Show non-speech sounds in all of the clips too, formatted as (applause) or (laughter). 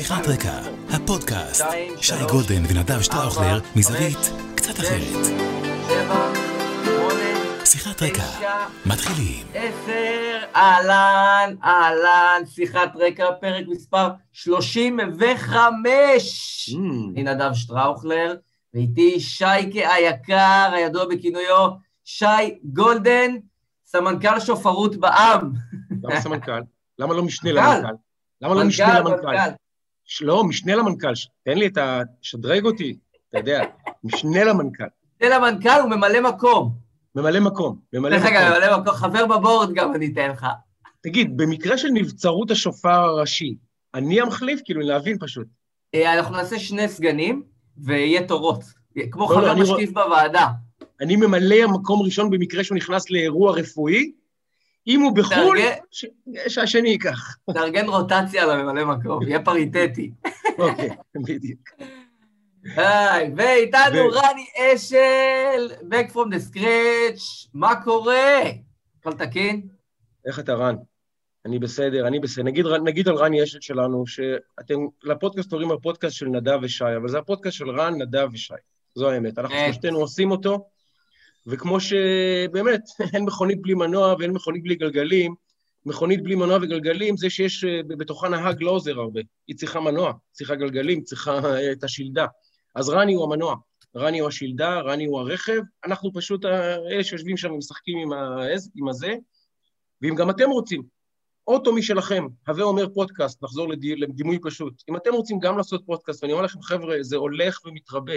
שיחת רקע, הפודקאסט, שי גולדן ונדב שטראוכלר מזווית קצת אחרת. שיחת רקע, מתחילים. עשר, אהלן, אהלן, שיחת רקע, פרק מספר 35. אני נדב שטראוכלר, ואיתי שייקה היקר, הידוע בכינויו שי גולדן, סמנכ"ל שופרות בעם. למה סמנכ"ל? למה לא משנה למנכ"ל? למה לא משנה למנכ"ל? לא, משנה למנכ"ל. תן לי את ה... שדרג אותי, אתה יודע, משנה למנכ"ל. משנה למנכ"ל הוא ממלא מקום. ממלא מקום, ממלא דרך מקום. אגב, ממלא מקום, חבר בבורד גם אני אתן לך. תגיד, במקרה של נבצרות השופר הראשי, אני המחליף? כאילו, להבין פשוט. אה, אנחנו נעשה שני סגנים, ויהיה תורות. כמו לא, לא, חבר רוא- משקיף בוועדה. אני ממלא מקום ראשון במקרה שהוא נכנס לאירוע רפואי, אם הוא בחו"ל, שהשני ייקח. תארגן רוטציה לממלא מקום, יהיה פריטטי. אוקיי, בדיוק. היי, ואיתנו רני אשל, back from the scratch, מה קורה? הכל תקין? איך אתה, רן? אני בסדר, אני בסדר. נגיד, נגיד על רני אשת שלנו, שאתם לפודקאסט קוראים הפודקאסט של נדב ושי, אבל זה הפודקאסט של רן, נדב ושי. זו האמת. אנחנו אמת. שלושתנו עושים אותו, וכמו שבאמת, (laughs) אין מכונית בלי מנוע ואין מכונית בלי גלגלים, מכונית בלי מנוע וגלגלים, זה שיש אה, בתוכה נהג לא עוזר הרבה. היא צריכה מנוע, צריכה גלגלים, צריכה אה, את השלדה. אז רני הוא המנוע, רני הוא השלדה, רני הוא הרכב, אנחנו פשוט אה, אלה שיושבים שם ומשחקים עם, עם הזה, ואם גם אתם רוצים, אוטו משלכם, הווה אומר פודקאסט, נחזור לדי, לדימוי פשוט. אם אתם רוצים גם לעשות פודקאסט, ואני אומר לכם, חבר'ה, זה הולך ומתרבה,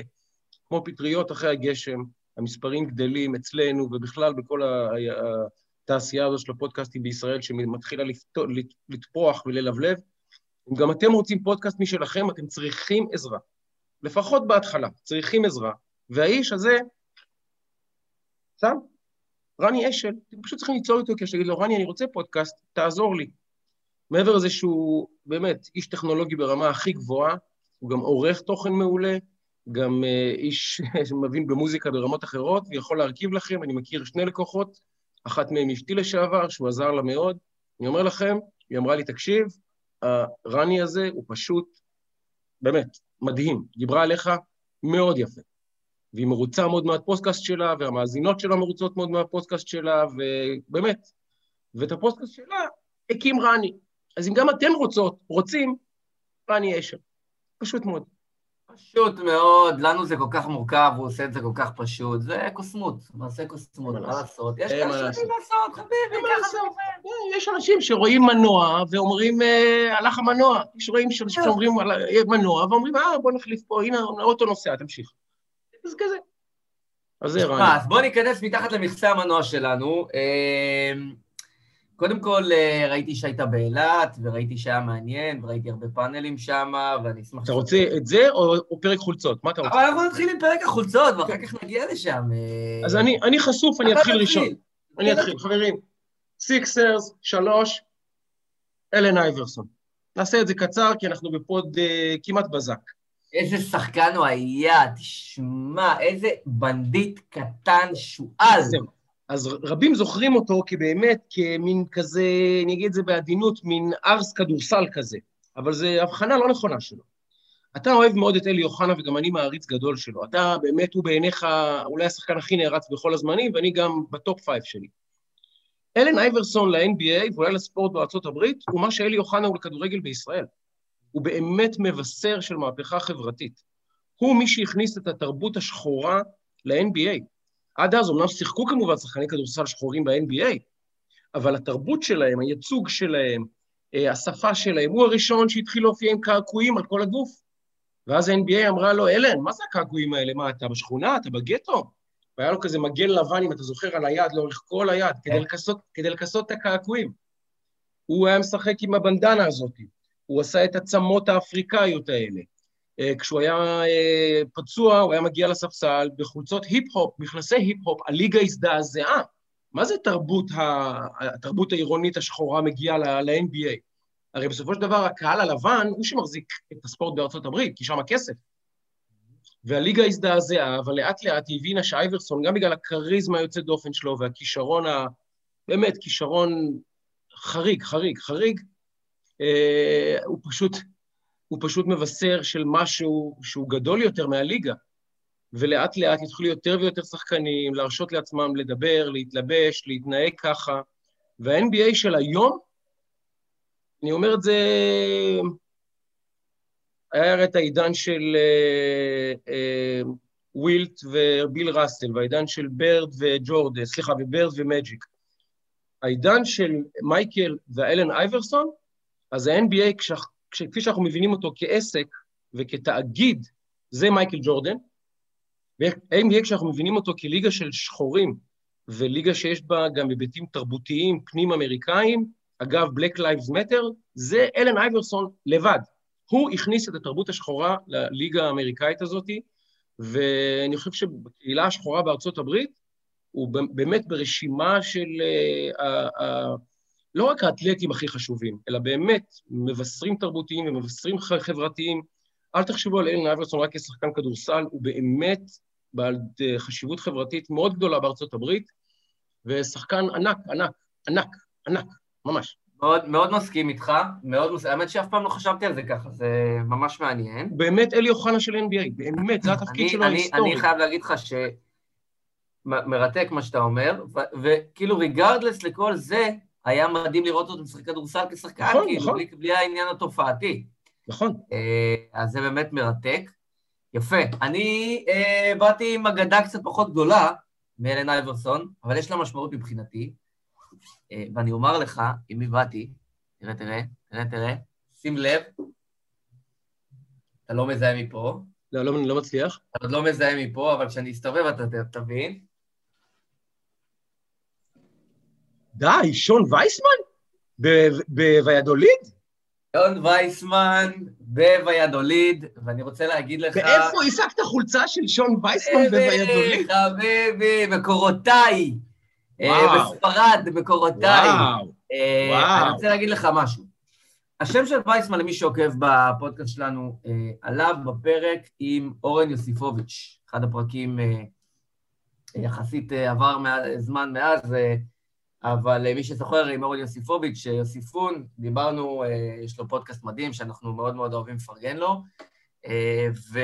כמו פטריות אחרי הגשם, המספרים גדלים אצלנו ובכלל בכל התעשייה הזו של הפודקאסטים בישראל, שמתחילה לטפוח וללבלב. אם גם אתם רוצים פודקאסט משלכם, אתם צריכים עזרה. לפחות בהתחלה, צריכים עזרה. והאיש הזה, שם, רני אשל, אתם פשוט צריכים ליצור איתו קשר, להגיד לו, רני, אני רוצה פודקאסט, תעזור לי. מעבר לזה שהוא באמת איש טכנולוגי ברמה הכי גבוהה, הוא גם עורך תוכן מעולה, גם uh, איש שמבין במוזיקה ברמות אחרות, ויכול להרכיב לכם, אני מכיר שני לקוחות, אחת מהם אשתי לשעבר, שהוא עזר לה מאוד. אני אומר לכם, היא אמרה לי, תקשיב, הרני הזה הוא פשוט, באמת, מדהים. דיברה עליך מאוד יפה. והיא מרוצה מאוד מהפודקאסט שלה, והמאזינות שלה מרוצות מאוד מהפודקאסט שלה, ובאמת. ואת הפודקאסט שלה הקים רני. אז אם גם אתם רוצות, רוצים, רני אשל. פשוט מאוד. פשוט מאוד, לנו זה כל כך מורכב, הוא עושה את זה כל כך פשוט, זה קוסמות, מעשה קוסמות, מה לעשות? יש כאלה. שיודעים לעשות, חביבי, ככה. זה עובד. אה, יש אנשים שרואים מנוע ואומרים, אה, הלך המנוע. יש רואים שאנשים שאומרים, "על- אה, מנוע, ואומרים, אה, בוא נחליף פה, הנה, האוטו נוסע, תמשיך. אז כזה. אז זה. מה, אז בואו ניכנס מתחת למכסה המנוע שלנו. קודם כל, אה, ראיתי שהיית באילת, וראיתי שהיה מעניין, וראיתי הרבה פאנלים שם, ואני אשמח... אתה רוצה את זה או או פרק חולצות? מה אתה רוצה? אבל אנחנו נתחיל עם פרק החולצות, ואחר כך נגיע לשם. אה, אז אני אני חשוף, אני אתחיל. ראשון. אני אתחיל, חברים. Sixers, שלוש, אלן אייברסון. נעשה את זה קצר, כי אנחנו בפוד אה, כמעט בזק. איזה שחקן הוא היה, תשמע, איזה בנדיט קטן שועל. אז רבים זוכרים אותו כבאמת, כמין כזה, אני אגיד את זה בעדינות, מין ארס כדורסל כזה. אבל זו הבחנה לא נכונה שלו. אתה אוהב מאוד את אלי אוחנה, וגם אני מעריץ גדול שלו. אתה באמת, הוא בעיניך אולי השחקן הכי נערץ בכל הזמנים, ואני גם ב top five שלי. אלן אייברסון ל-NBA ואולי לספורט בארצות הברית, הוא מה שאלי אוחנה הוא לכדורגל בישראל. הוא באמת מבשר של מהפכה חברתית. הוא מי שהכניס את התרבות השחורה ל-NBA. עד אז אמנם שיחקו כמובן שחקני כדורסל שחורים ב-NBA, אבל התרבות שלהם, הייצוג שלהם, אה, השפה שלהם, הוא הראשון שהתחיל להופיע עם קעקועים על כל הגוף. ואז ה-NBA אמרה לו, אלן, מה זה הקעקועים האלה? מה, אתה בשכונה? אתה בגטו? והיה לו כזה מגן לבן, אם אתה זוכר, על היד, לאורך כל היד, כדי לכסות, כדי לכסות את הקעקועים. הוא היה משחק עם הבנדנה הזאת, הוא עשה את הצמות האפריקאיות האלה. אה, כשהוא היה אה, פצוע, הוא היה מגיע לספסל בחולצות היפ-הופ, מכנסי היפ-הופ, הליגה הזדעזעה. מה זה תרבות, ה... התרבות העירונית השחורה מגיעה ל-NBA? הרי בסופו של דבר הקהל הלבן הוא שמחזיק את הספורט בארצות הברית, כי שם הכסף. והליגה הזדעזעה, אבל לאט לאט היא הבינה שאייברסון, גם בגלל הכריזמה היוצאת דופן שלו והכישרון ה... באמת, כישרון חריג, חריג, חריג, אה, הוא פשוט, הוא פשוט מבשר של משהו שהוא גדול יותר מהליגה. ולאט לאט יתחילו יותר ויותר שחקנים להרשות לעצמם לדבר, להתלבש, להתנהג ככה. וה-NBA של היום, אני אומר את זה, היה הרי את העידן של אה, אה, ווילט וביל ראסל, והעידן של בירד וג'ורד, סליחה, ובירד ומג'יק. העידן של מייקל ואלן אייברסון, אז ה-NBA, כפי שאנחנו מבינים אותו כעסק וכתאגיד, זה מייקל ג'ורדן, ו-NBA כשאנחנו מבינים אותו כליגה של שחורים, וליגה שיש בה גם היבטים תרבותיים פנים-אמריקאים, אגב, Black Lives Matter, זה אלן אייברסון לבד. הוא הכניס את התרבות השחורה לליגה האמריקאית הזאת, ואני חושב שבקהילה השחורה בארצות הברית, הוא באמת ברשימה של uh, uh, לא רק האתלטים הכי חשובים, אלא באמת מבשרים תרבותיים ומבשרים חברתיים. אל תחשבו על אלן אייברסון רק כשחקן כדורסל, הוא באמת בעל אה, חשיבות חברתית מאוד גדולה בארצות הברית, ושחקן ענק, ענק, ענק, ענק, ממש. מאוד, מאוד מסכים איתך, מאוד מסכים, האמת שאף פעם לא חשבתי על זה ככה, זה ממש מעניין. באמת אלי אוחנה של NBA, באמת, זה התפקיד שלו ההיסטורי. אני חייב להגיד לך שמרתק מה שאתה אומר, וכאילו ריגרדלס לכל זה, היה מדהים לראות אותו משחק כדורסל כשחקן, נכון, כאילו, נכון. בלי, בלי העניין התופעתי. נכון. אה, אז זה באמת מרתק. יפה. אני אה, באתי עם אגדה קצת פחות גדולה מאלן אייברסון, אבל יש לה משמעות מבחינתי, אה, ואני אומר לך, עם מי באתי, תראה, תראה, תראה, תראה, שים לב, אתה לא מזהה מפה. לא, לא, לא מצליח. אתה עוד לא מזהה מפה, אבל כשאני אסתובב אתה תבין. די, שון וייסמן? בוויאדוליד? שון וייסמן בוויאדוליד, ואני רוצה להגיד לך... ואיפה השגת חולצה של שון וייסמן בוויאדוליד? חביבי, מקורותיי. אה, בספרד, מקורותיי. וואו, אה, וואו. אני רוצה להגיד לך משהו. השם של וייסמן, למי שעוקב בפודקאסט שלנו, אה, עליו בפרק עם אורן יוסיפוביץ', אחד הפרקים יחסית עבר זמן מאז, אבל אה, מי שזוכר, עם אורן יוסיפוביץ', יוסיפון, דיברנו, אה, יש לו פודקאסט מדהים שאנחנו מאוד מאוד אוהבים לפרגן לו, אה, ו...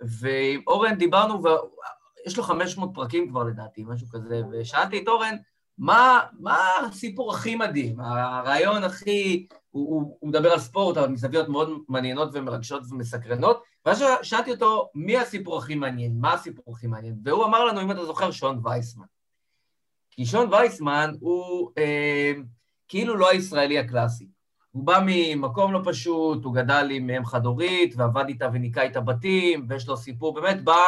ועם אורן דיברנו, ויש לו 500 פרקים כבר לדעתי, משהו כזה, ושאלתי את אורן, מה, מה הסיפור הכי מדהים, הרעיון הכי... הוא, הוא, הוא מדבר על ספורט, אבל מזוויות מאוד מעניינות ומרגשות ומסקרנות, ואז שאלתי אותו, מי הסיפור הכי מעניין? מה הסיפור הכי מעניין? והוא אמר לנו, אם אתה זוכר, שון וייסמן. כי שון וייסמן הוא אה, כאילו לא הישראלי הקלאסי. הוא בא ממקום לא פשוט, הוא גדל עם אם חד-הורית, ועבד איתה וניקה איתה בתים, ויש לו סיפור, באמת בא,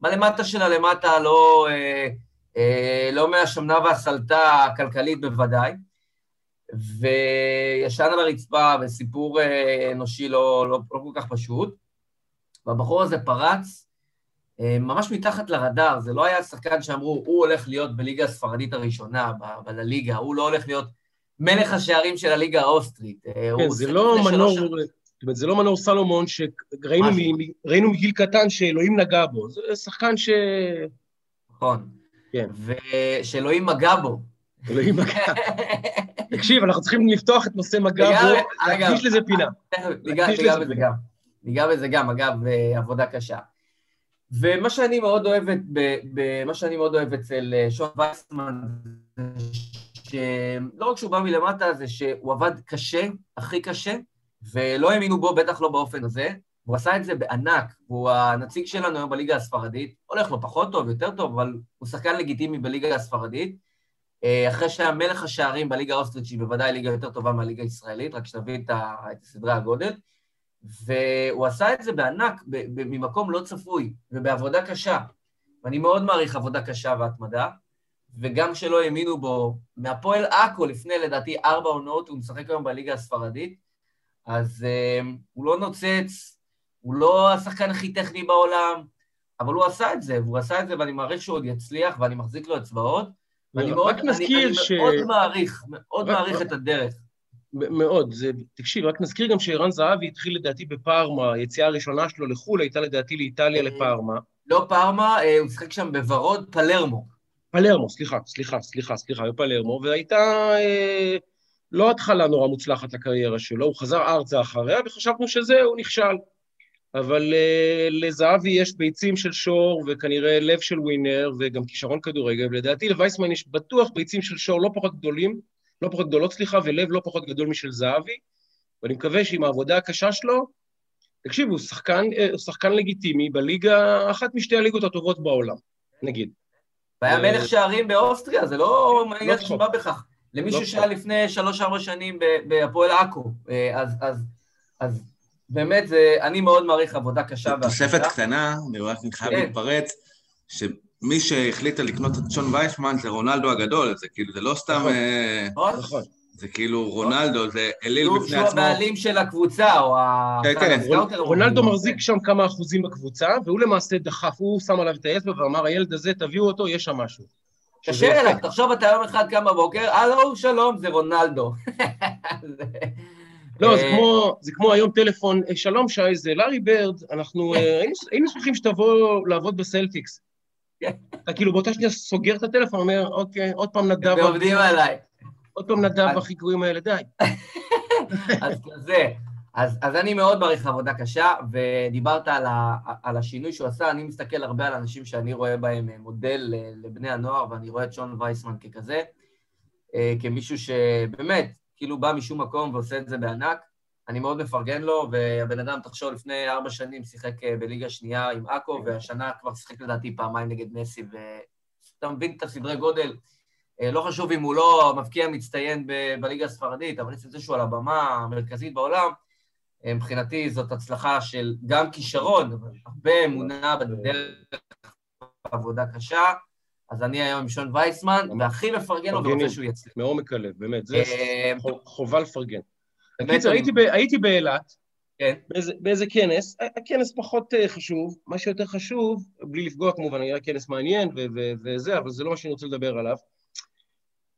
בא למטה של הלמטה, לא, אה, אה, לא מהשמנה והסלטה הכלכלית בוודאי, וישן על הרצפה, וסיפור אה, אנושי לא, לא, לא כל כך פשוט. והבחור הזה פרץ ממש מתחת לרדאר, זה לא היה שחקן שאמרו, הוא הולך להיות בליגה הספרדית הראשונה, בליגה, הוא לא הולך להיות מלך השערים של הליגה האוסטרית. אה, כן, זה לא מנור, זאת אומרת, זה לא מנור סלומון שראינו מגיל קטן שאלוהים נגע בו, זה שחקן ש... נכון. כן. ושאלוהים מגע בו. אלוהים מגע. (laughs) תקשיב, אנחנו צריכים לפתוח את נושא מגע בו, להקדיש לזה פינה. ניגע בזה גם. ניגע בזה גם, אגב, אה, עבודה קשה. ומה שאני מאוד אוהבת, מה שאני מאוד אוהב אצל אה, שון וייסמן, שלא רק שהוא בא מלמטה, זה שהוא עבד קשה, הכי קשה, ולא האמינו בו, בטח לא באופן הזה. הוא עשה את זה בענק, והוא הנציג שלנו היום בליגה הספרדית, הולך לו פחות טוב, יותר טוב, אבל הוא שחקן לגיטימי בליגה הספרדית. אה, אחרי שהיה מלך השערים בליגה האוסטרית, שהיא בוודאי ליגה יותר טובה מהליגה הישראלית, רק שתבין את סדרי הגודל. והוא עשה את זה בענק, ממקום לא צפוי, ובעבודה קשה. ואני מאוד מעריך עבודה קשה והתמדה, וגם כשלא האמינו בו, מהפועל עכו לפני, לדעתי, ארבע עונות, הוא משחק היום בליגה הספרדית, אז uh, הוא לא נוצץ, הוא לא השחקן הכי טכני בעולם, אבל הוא עשה את זה, והוא עשה את זה, ואני מעריך שהוא עוד יצליח, ואני מחזיק לו אצבעות, ואני מאוד, אני, אני ש... מאוד מעריך, מאוד רק, מעריך רק, את הדרך. מאוד. זה, תקשיב, רק נזכיר גם שערן זהבי התחיל לדעתי בפארמה, היציאה הראשונה שלו לחו"ל הייתה לדעתי לאיטליה אה, לפארמה. לא פארמה, אה, הוא שיחק שם בוורוד, פלרמו. פלרמו, סליחה, סליחה, סליחה, סליחה, בפלרמו, והייתה... אה, לא התחלה נורא מוצלחת לקריירה שלו, הוא חזר ארצה אחריה, וחשבנו שזהו, הוא נכשל. אבל לזהבי יש ביצים של שור, וכנראה לב של ווינר, וגם כישרון כדורגל, ולדעתי לווייסמן יש בטוח ביצים של שור לא פחות גדולים, לא פחות גדולות, סליחה, ולב לא פחות גדול משל זהבי, ואני מקווה שעם העבודה הקשה שלו, תקשיבו, הוא שחקן, אה, שחקן לגיטימי בליגה, אחת משתי הליגות הטובות בעולם, נגיד. והיה מלך שערים באוסטריה, זה לא מעניין לא שבא בכך. למישהו לא שהיה לפני שלוש-ארבע שנים בהפועל עכו, אה, אז, אז, אז באמת, זה, אני מאוד מעריך עבודה קשה. תוספת קטנה, אני רק חייב כן. להתפרץ, שמי שהחליטה לקנות את שון וייסמן זה רונלדו הגדול, זה כאילו, זה לא סתם... נכון. אה, נכון. זה כאילו רונלדו, זה אליל בפני עצמו. שהוא הבעלים של הקבוצה, או ה... כן, כן. רונלדו מחזיק שם כמה אחוזים בקבוצה, והוא למעשה דחף, הוא שם עליו את האצבע ואמר, הילד הזה, תביאו אותו, יש שם משהו. תתקשר אליו, תחשוב אתה יום אחד קם בבוקר, הלו, שלום, זה רונלדו. (laughs) לא, זה כמו, זה כמו היום טלפון, אה, שלום שי, זה לארי ברד, אנחנו אה, היינו שמחים שתבוא לעבוד בסלטיקס. אתה כאילו באותה שנייה סוגר את הטלפון, אומר, אוקיי, עוד פעם נדב. ועובדים עליי. עוד פעם נדב בחיקויים האלה, די. (laughs) אז כזה. אז, אז אני מאוד מעריך עבודה קשה, ודיברת על, ה, על השינוי שהוא עשה, אני מסתכל הרבה על אנשים שאני רואה בהם מודל לבני הנוער, ואני רואה את שון וייסמן ככזה, אה, כמישהו שבאמת, כאילו בא משום מקום ועושה את זה בענק. אני מאוד מפרגן לו, והבן אדם, תחשוב, לפני ארבע שנים שיחק אה, בליגה שנייה עם עכו, והשנה כבר שיחק לדעתי פעמיים נגד מסי, ואתה מבין את הסדרי גודל. אה, לא חשוב אם הוא לא מבקיע מצטיין ב- בליגה הספרדית, אבל עצם זה שהוא על הבמה המרכזית בעולם, אה, מבחינתי זאת הצלחה של גם כישרון, אבל הרבה אמונה בדרך עבודה קשה. אז אני היום עם שון וייסמן, והכי מפרגן לו ורוצה שהוא יצליח. מעומק הלב, באמת, זה חובה לפרגן. בקיצור, הייתי באילת, כן. באיזה כנס, הכנס פחות חשוב, מה שיותר חשוב, בלי לפגוע כמובן, היה כנס מעניין וזה, אבל זה לא מה שאני רוצה לדבר עליו.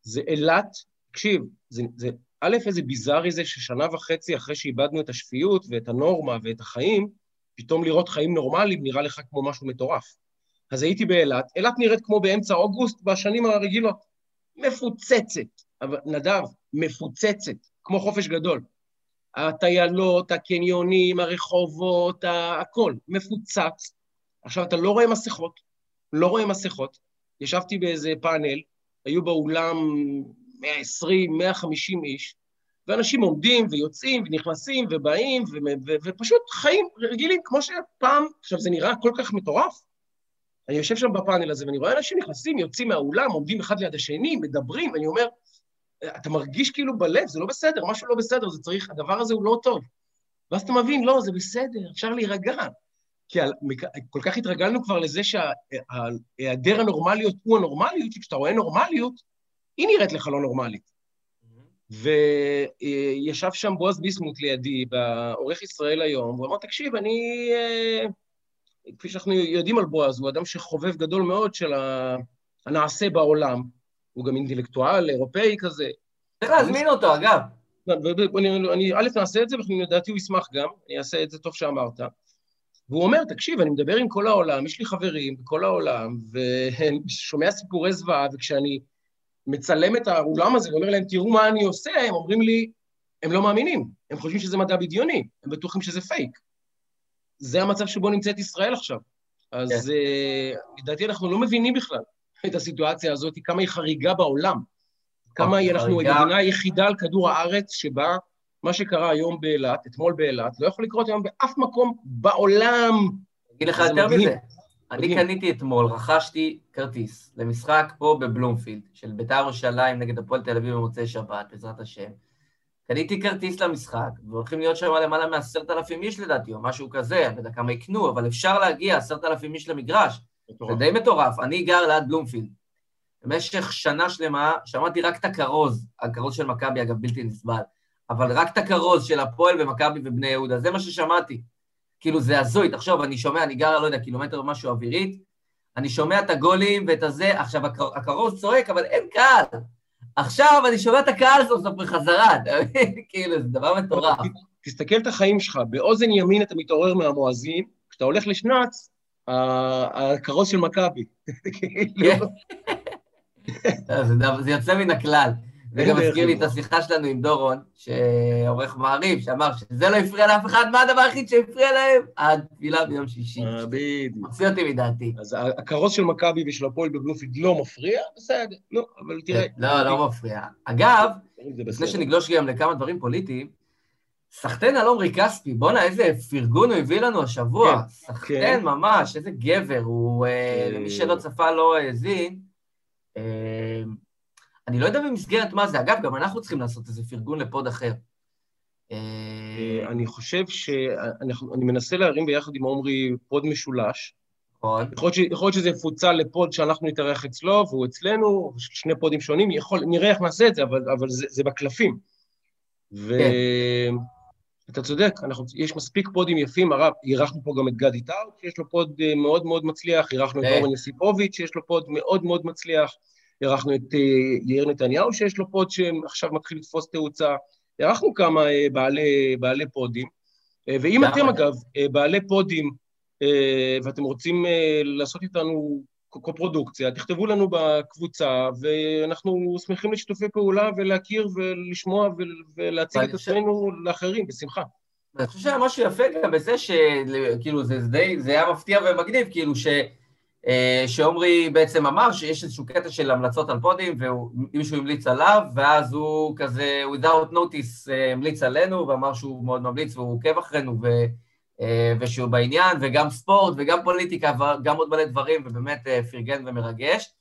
זה אילת, תקשיב, זה, זה א', איזה ביזארי זה ששנה וחצי אחרי שאיבדנו את השפיות ואת הנורמה ואת החיים, פתאום לראות חיים נורמליים נראה לך כמו משהו מטורף. אז הייתי באילת, אילת נראית כמו באמצע אוגוסט בשנים הרגילות. מפוצצת, אבל נדב, מפוצצת, כמו חופש גדול. הטיילות, הקניונים, הרחובות, הכל, מפוצץ. עכשיו, אתה לא רואה מסכות, לא רואה מסכות. ישבתי באיזה פאנל, היו באולם 120, 150 איש, ואנשים עומדים ויוצאים ונכנסים ובאים, ו- ו- ופשוט חיים רגילים, כמו שפעם, עכשיו זה נראה כל כך מטורף. אני יושב שם בפאנל הזה ואני רואה אנשים נכנסים, יוצאים מהאולם, עומדים אחד ליד השני, מדברים, ואני אומר, אתה מרגיש כאילו בלב, זה לא בסדר, משהו לא בסדר, זה צריך, הדבר הזה הוא לא טוב. ואז אתה מבין, לא, זה בסדר, אפשר להירגע. כי על, כל כך התרגלנו כבר לזה שהיעדר הנורמליות הוא הנורמליות, שכשאתה רואה נורמליות, היא נראית לך לא נורמלית. וישב שם בועז ביסמוט לידי, בעורך ישראל היום, והוא אמר, תקשיב, אני... אה, כפי שאנחנו יודעים על בועז, הוא אדם שחובב גדול מאוד של הנעשה בעולם. הוא גם אינטלקטואל אירופאי כזה. צריך להזמין אותו, אגב. אני, א', נעשה את זה, ולדעתי הוא ישמח גם, אני אעשה את זה טוב שאמרת. והוא אומר, תקשיב, אני מדבר עם כל העולם, יש לי חברים בכל העולם, ואני שומע סיפורי זוועה, וכשאני מצלם את האולם הזה ואומר להם, תראו מה אני עושה, הם אומרים לי, הם לא מאמינים, הם חושבים שזה מדע בדיוני, הם בטוחים שזה פייק. זה המצב שבו נמצאת ישראל עכשיו. אז כן. uh, לדעתי אנחנו לא מבינים בכלל את הסיטואציה הזאת, כמה היא חריגה בעולם. כמה אנחנו המדינה היחידה על כדור הארץ שבה מה שקרה היום באילת, אתמול באילת, לא יכול לקרות היום באף מקום בעולם. אגיד לך יותר מזה, אני קניתי אתמול, רכשתי כרטיס למשחק פה בבלומפילד, של בית"ר ירושלים נגד הפועל תל אביב במוצאי שבת, בעזרת השם. קניתי כרטיס למשחק, והולכים להיות שם למעלה מעשרת אלפים איש לדעתי, או משהו כזה, אני לא יודע כמה יקנו, אבל אפשר להגיע עשרת אלפים איש למגרש. מטורף. זה די מטורף. אני גר ליד בלומפילד. במשך שנה שלמה שמעתי רק את הכרוז, הכרוז של מכבי, אגב, בלתי נסבל. אבל רק את הכרוז של הפועל ומכבי ובני יהודה, זה מה ששמעתי. כאילו, זה הזוי, תחשוב, אני שומע, אני גר, לא יודע, קילומטר ומשהו אווירית, אני שומע את הגולים ואת הזה, עכשיו, הכרוז צועק, אבל אין קהל. עכשיו אני שומע את הקהל סוף סוף בחזרה, (laughs) אתה מבין? כאילו, זה דבר מטורף. תסתכל את החיים שלך, באוזן ימין אתה מתעורר מהמואזין, כשאתה הולך לשנץ, הכרוז של מכבי. (laughs) כן. זה יוצא מן הכלל. זה גם מזכיר לי את השיחה שלנו עם דורון, שעורך מעריב, שאמר שזה לא הפריע לאף אחד, מה הדבר היחיד שהפריע להם? התפילה ביום שישי. אה, בדיוק. מוציא אותי מדעתי. אז הכרוז של מכבי ושל הפועל בבלומפילד לא מפריע? בסדר, לא, אבל תראה... לא, לא מפריע. אגב, לפני שנגלוש גם לכמה דברים פוליטיים, סחטיין על עומרי כספי, בואנה, איזה פרגון הוא הביא לנו השבוע. כן, סחטיין כן. ממש, איזה גבר. הוא, אה, למי שלא צפה, לא האזין. אני לא יודע במסגרת מה זה. אגב, גם אנחנו צריכים לעשות איזה פרגון לפוד אחר. אה, אני חושב שאני מנסה להרים ביחד עם עומרי פוד משולש. נכון. יכול להיות שזה יפוצל לפוד שאנחנו נתארח אצלו והוא אצלנו, שני פודים שונים, יכול, נראה איך נעשה את זה, אבל, אבל זה, זה בקלפים. ואתה כן. צודק, אנחנו, יש מספיק פודים יפים, הרב, אירחנו פה גם את גדי טאוב, שיש לו פוד אה, מאוד מאוד מצליח, אירחנו את כן. אורן יסיפוביץ', שיש לו פוד מאוד מאוד מצליח. אירחנו את אה, יאיר נתניהו, שיש לו פוד שעכשיו מתחיל לתפוס תאוצה, אירחנו כמה אה, בעלי, בעלי פודים, אה, ואם אתם אגב בעלי פודים ואתם רוצים לעשות איתנו קופרודוקציה, תכתבו לנו בקבוצה, ואנחנו שמחים לשיתופי פעולה ולהכיר ולשמוע ולהציג את עצמנו לאחרים, בשמחה. אני חושב שהיה משהו יפה גם בזה שכאילו זה די, זה היה מפתיע ומגניב, כאילו ש... שעומרי בעצם אמר שיש איזשהו קטע של המלצות על פודים, ומישהו המליץ עליו, ואז הוא כזה, without notice, המליץ עלינו, ואמר שהוא מאוד ממליץ והוא עוקב אחרינו, ו, ושהוא בעניין, וגם ספורט, וגם פוליטיקה, וגם עוד מלא דברים, ובאמת פרגן ומרגש.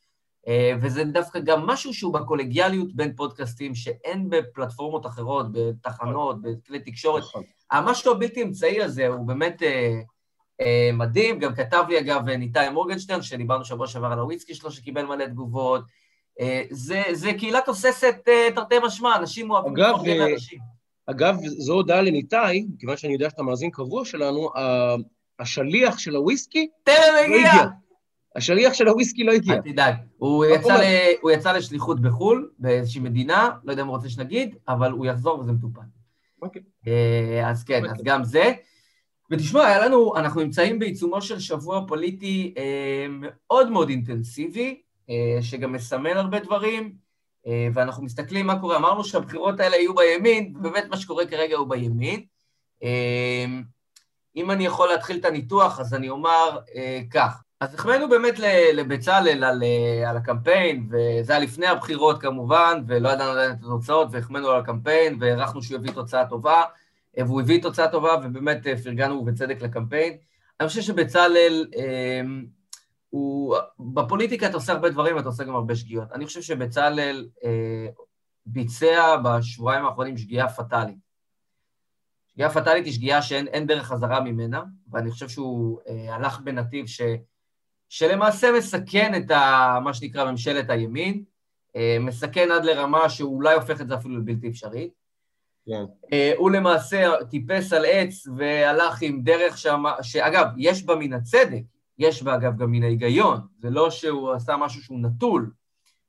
וזה דווקא גם משהו שהוא בקולגיאליות בין פודקאסטים, שאין בפלטפורמות אחרות, בתחנות, בכלי תקשורת. נכון. המשהו הבלתי אמצעי הזה הוא באמת... אה, מדהים, גם כתב לי אגב ניתאי מורגנשטרן, שדיברנו שבוע שעבר על הוויסקי שלו, שקיבל מלא תגובות. אה, זה, זה קהילה תוססת אה, תרתי משמע, אנשים אוהבים לפרגן לאנשים. אגב, זו הודעה לניתאי, מכיוון שאני יודע שאתה מאזין קבוע שלנו, השליח של הוויסקי לא הגיע. השליח של הוויסקי לא הגיע. אל תדאג, הוא יצא, ל... הוא יצא לשליחות בחו"ל, באיזושהי מדינה, לא יודע אם הוא רוצה שנגיד, אבל הוא יחזור וזה מטופל. אוקיי. אז כן, אוקיי. אז גם זה. ותשמע, היה לנו, אנחנו נמצאים בעיצומו של שבוע פוליטי אה, מאוד מאוד אינטנסיבי, אה, שגם מסמל הרבה דברים, אה, ואנחנו מסתכלים מה קורה. אמרנו שהבחירות האלה יהיו בימין, ובאמת מה שקורה כרגע הוא בימין. אה, אם אני יכול להתחיל את הניתוח, אז אני אומר אה, כך. אז החמאנו באמת לבצלאל על, אה, על הקמפיין, וזה היה לפני הבחירות כמובן, ולא ידענו עדיין את התוצאות, והחמאנו על הקמפיין, והערכנו שהוא יביא תוצאה טובה. והוא הביא תוצאה טובה, ובאמת אה, פרגנו בצדק לקמפיין. אני חושב שבצלאל, הוא... בפוליטיקה אתה עושה הרבה דברים ואתה עושה גם הרבה שגיאות. אני חושב שבצלאל אה, ביצע בשבועיים האחרונים שגיאה פטאלית. שגיאה פטאלית היא שגיאה שאין דרך חזרה ממנה, ואני חושב שהוא אה, הלך בנתיב ש, שלמעשה מסכן את ה, מה שנקרא ממשלת הימין, אה, מסכן עד לרמה שאולי הופך את זה אפילו לבלתי אפשרית. כן. אה, הוא למעשה טיפס על עץ והלך עם דרך שם, שאגב, יש בה מן הצדק, יש בה אגב גם מן ההיגיון, זה לא שהוא עשה משהו שהוא נטול.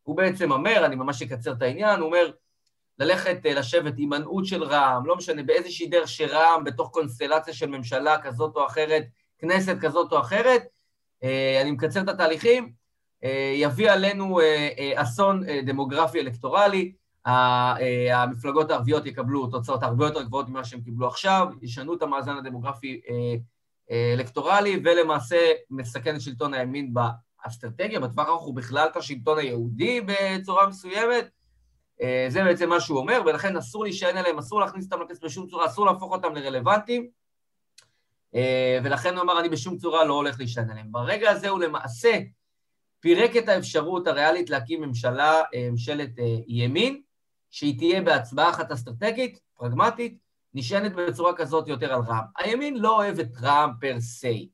הוא בעצם אומר, אני ממש אקצר את העניין, הוא אומר, ללכת אה, לשבת הימנעות של רע"מ, לא משנה, באיזושהי דרך שרע"מ, בתוך קונסטלציה של ממשלה כזאת או אחרת, כנסת כזאת או אחרת, אה, אני מקצר את התהליכים, יביא עלינו אסון דמוגרפי אלקטורלי, אה, המפלגות הערביות יקבלו תוצאות הרבה יותר גבוהות ממה שהם קיבלו עכשיו, ישנו את המאזן הדמוגרפי אה, אה, אלקטורלי, ולמעשה מסכן את שלטון הימין באסטרטגיה, בטווח הארוך הוא בכלל את השלטון היהודי בצורה מסוימת. זה בעצם מה שהוא אומר, ולכן אסור להישען עליהם, אסור להכניס אותם לכנסת בשום צורה, אסור להפוך אותם לרלוונטיים, ולכן הוא אמר, אני בשום צורה לא הולך להישען עליהם. ברגע הזה הוא למעשה פירק את האפשרות הריאלית להקים ממשלה, ממשלת ימין, שהיא תהיה בהצבעה אחת אסטרטגית, פרגמטית, נשענת בצורה כזאת יותר על רע"מ. הימין לא אוהב את רע"מ פר סי,